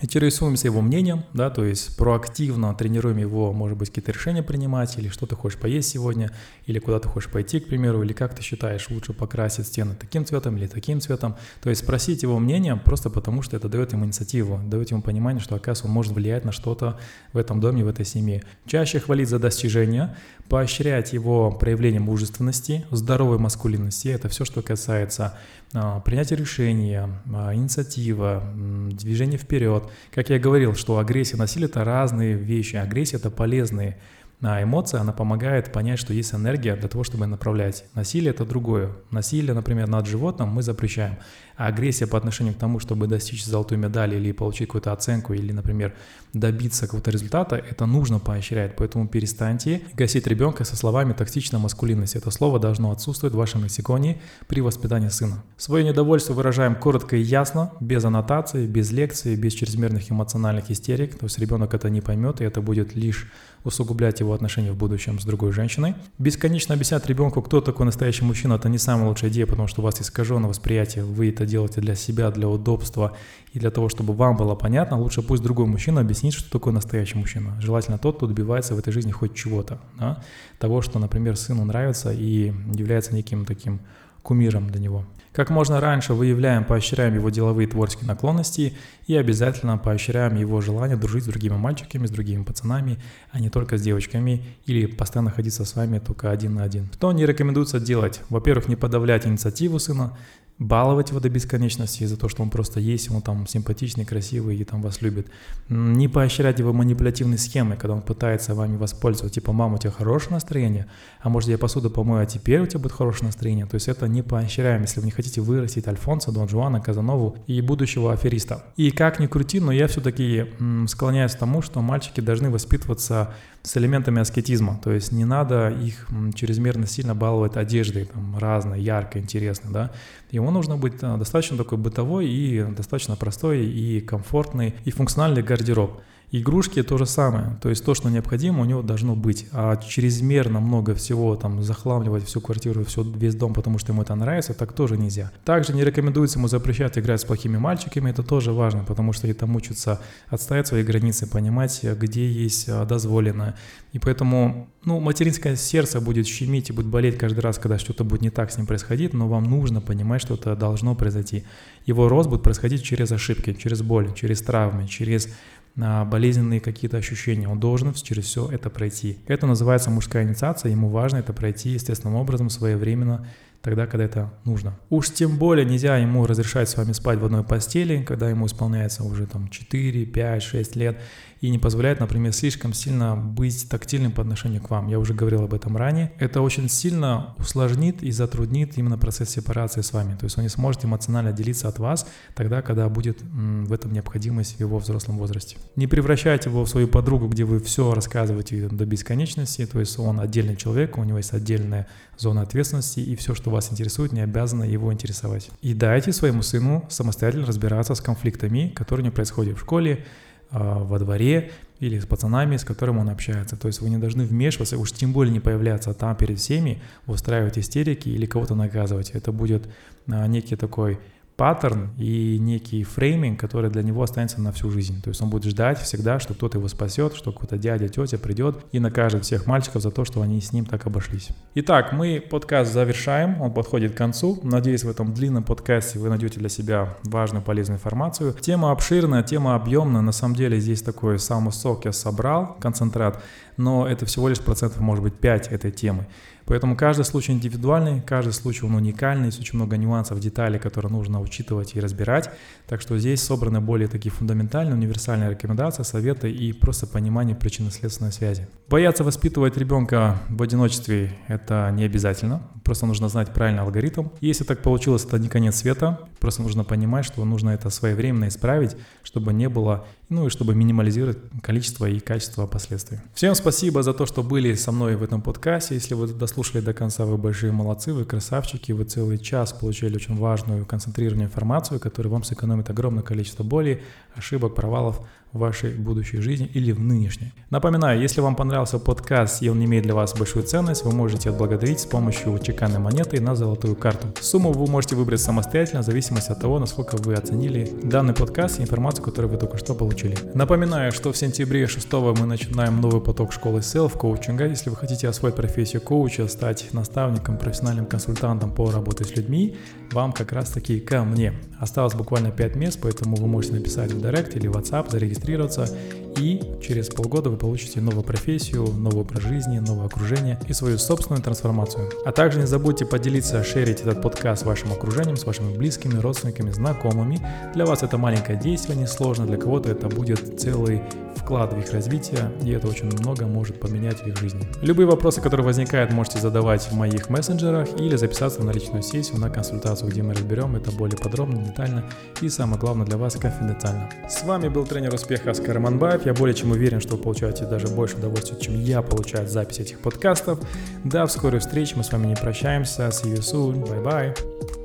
интересуемся его мнением, да, то есть проактивно тренируем его, может быть, какие-то решения принимать, или что ты хочешь поесть сегодня, или куда ты хочешь пойти, к примеру, или как ты считаешь, лучше покрасить стены таким цветом или таким цветом. То есть спросить его мнение просто потому, что это дает ему инициативу, дает ему понимание, что, оказывается, он может влиять на что-то в этом доме, в этой семье. Чаще хвалить за достижения, поощрять его проявление мужественности, здоровой маскулинности, это все, что касается а, принятия решения, а, инициатива, движение вперед. Как я говорил, что агрессия и насилие — это разные вещи. Агрессия — это полезные а эмоция, она помогает понять, что есть энергия для того, чтобы направлять. Насилие — это другое. Насилие, например, над животным мы запрещаем. А агрессия по отношению к тому, чтобы достичь золотой медали или получить какую-то оценку, или, например, добиться какого-то результата, это нужно поощрять. Поэтому перестаньте гасить ребенка со словами «токсичная маскулинность». Это слово должно отсутствовать в вашем лексиконе при воспитании сына. Свое недовольство выражаем коротко и ясно, без аннотации, без лекции, без чрезмерных эмоциональных истерик. То есть ребенок это не поймет, и это будет лишь усугублять его отношения в будущем с другой женщиной. Бесконечно объяснять ребенку, кто такой настоящий мужчина, это не самая лучшая идея, потому что у вас искаженное восприятие, вы это делаете для себя, для удобства и для того, чтобы вам было понятно, лучше пусть другой мужчина объяснит, что такое настоящий мужчина. Желательно тот, кто добивается в этой жизни хоть чего-то, да? того, что, например, сыну нравится и является неким таким кумиром для него. Как можно раньше выявляем, поощряем его деловые творческие наклонности и обязательно поощряем его желание дружить с другими мальчиками, с другими пацанами, а не только с девочками или постоянно находиться с вами только один на один. Что не рекомендуется делать? Во-первых, не подавлять инициативу сына, баловать его до бесконечности из-за того, что он просто есть, он там симпатичный, красивый и там вас любит. Не поощрять его манипулятивной схемой, когда он пытается вами воспользоваться, типа, мама, у тебя хорошее настроение, а может я посуду помою, а теперь у тебя будет хорошее настроение. То есть это не поощряем, если вы не хотите вырастить Альфонса, Дон Жуана, Казанову и будущего афериста. И как ни крути, но я все-таки склоняюсь к тому, что мальчики должны воспитываться с элементами аскетизма, то есть не надо их чрезмерно сильно баловать одеждой, там, разной, яркой, интересной, да, ему нужно быть а, достаточно такой бытовой и достаточно простой и комфортный и функциональный гардероб. Игрушки то же самое, то есть то, что необходимо, у него должно быть, а чрезмерно много всего, там, захламливать всю квартиру, все, весь дом, потому что ему это нравится, так тоже нельзя. Также не рекомендуется ему запрещать играть с плохими мальчиками, это тоже важно, потому что это учатся отстоять свои границы, понимать, где есть а, дозволено. И поэтому, ну, материнское сердце будет щемить и будет болеть каждый раз, когда что-то будет не так с ним происходить, но вам нужно понимать, что это должно произойти. Его рост будет происходить через ошибки, через боль, через травмы, через болезненные какие-то ощущения. Он должен через все это пройти. Это называется мужская инициация, ему важно это пройти естественным образом, своевременно, тогда, когда это нужно. Уж тем более нельзя ему разрешать с вами спать в одной постели, когда ему исполняется уже там 4, 5, 6 лет, и не позволяет, например, слишком сильно быть тактильным по отношению к вам. Я уже говорил об этом ранее. Это очень сильно усложнит и затруднит именно процесс сепарации с вами. То есть он не сможет эмоционально делиться от вас тогда, когда будет в этом необходимость в его взрослом возрасте. Не превращайте его в свою подругу, где вы все рассказываете до бесконечности, то есть он отдельный человек, у него есть отдельная зона ответственности, и все, что вас интересует, не обязано его интересовать. И дайте своему сыну самостоятельно разбираться с конфликтами, которые не происходят в школе, во дворе или с пацанами, с которыми он общается. То есть вы не должны вмешиваться, уж тем более не появляться там перед всеми, устраивать истерики или кого-то наказывать. Это будет а, некий такой паттерн и некий фрейминг, который для него останется на всю жизнь. То есть он будет ждать всегда, что кто-то его спасет, что какой-то дядя, тетя придет и накажет всех мальчиков за то, что они с ним так обошлись. Итак, мы подкаст завершаем, он подходит к концу. Надеюсь, в этом длинном подкасте вы найдете для себя важную, полезную информацию. Тема обширная, тема объемная. На самом деле здесь такой самый сок я собрал, концентрат, но это всего лишь процентов, может быть, 5 этой темы. Поэтому каждый случай индивидуальный, каждый случай он уникальный, есть очень много нюансов, деталей, которые нужно учитывать и разбирать. Так что здесь собраны более такие фундаментальные, универсальные рекомендации, советы и просто понимание причинно-следственной связи. Бояться воспитывать ребенка в одиночестве – это не обязательно, просто нужно знать правильный алгоритм. Если так получилось, это не конец света, просто нужно понимать, что нужно это своевременно исправить, чтобы не было, ну и чтобы минимализировать количество и качество последствий. Всем спасибо за то, что были со мной в этом подкасте. Если вы дослушали до конца, вы большие молодцы, вы красавчики, вы целый час получили очень важную концентрированную информацию, которая вам сэкономит огромное количество боли, ошибок, провалов в вашей будущей жизни или в нынешней. Напоминаю, если вам понравился подкаст и он имеет для вас большую ценность, вы можете отблагодарить с помощью чеканной монеты на золотую карту. Сумму вы можете выбрать самостоятельно в зависимости от того, насколько вы оценили данный подкаст и информацию, которую вы только что получили. Напоминаю, что в сентябре 6 мы начинаем новый поток школы селф-коучинга. Если вы хотите освоить профессию коуча, стать наставником, профессиональным консультантом по работе с людьми, вам как раз таки ко мне. Осталось буквально 5 мест, поэтому вы можете написать в Директ или WhatsApp, зарегистрироваться зарегистрироваться и через полгода вы получите новую профессию, новый образ жизни, новое окружение и свою собственную трансформацию. А также не забудьте поделиться, шерить этот подкаст с вашим окружением, с вашими близкими, родственниками, знакомыми. Для вас это маленькое действие, несложно, для кого-то это будет целый вклад в их развитие, и это очень много может поменять в их жизни. Любые вопросы, которые возникают, можете задавать в моих мессенджерах или записаться на личную сессию, на консультацию, где мы разберем это более подробно, детально и самое главное для вас конфиденциально. С вами был тренер успеха Оскар Манбаев. Я более чем уверен, что вы получаете даже больше удовольствия, чем я получаю от записи этих подкастов. До скорой встречи, мы с вами не прощаемся. See you soon. Bye-bye.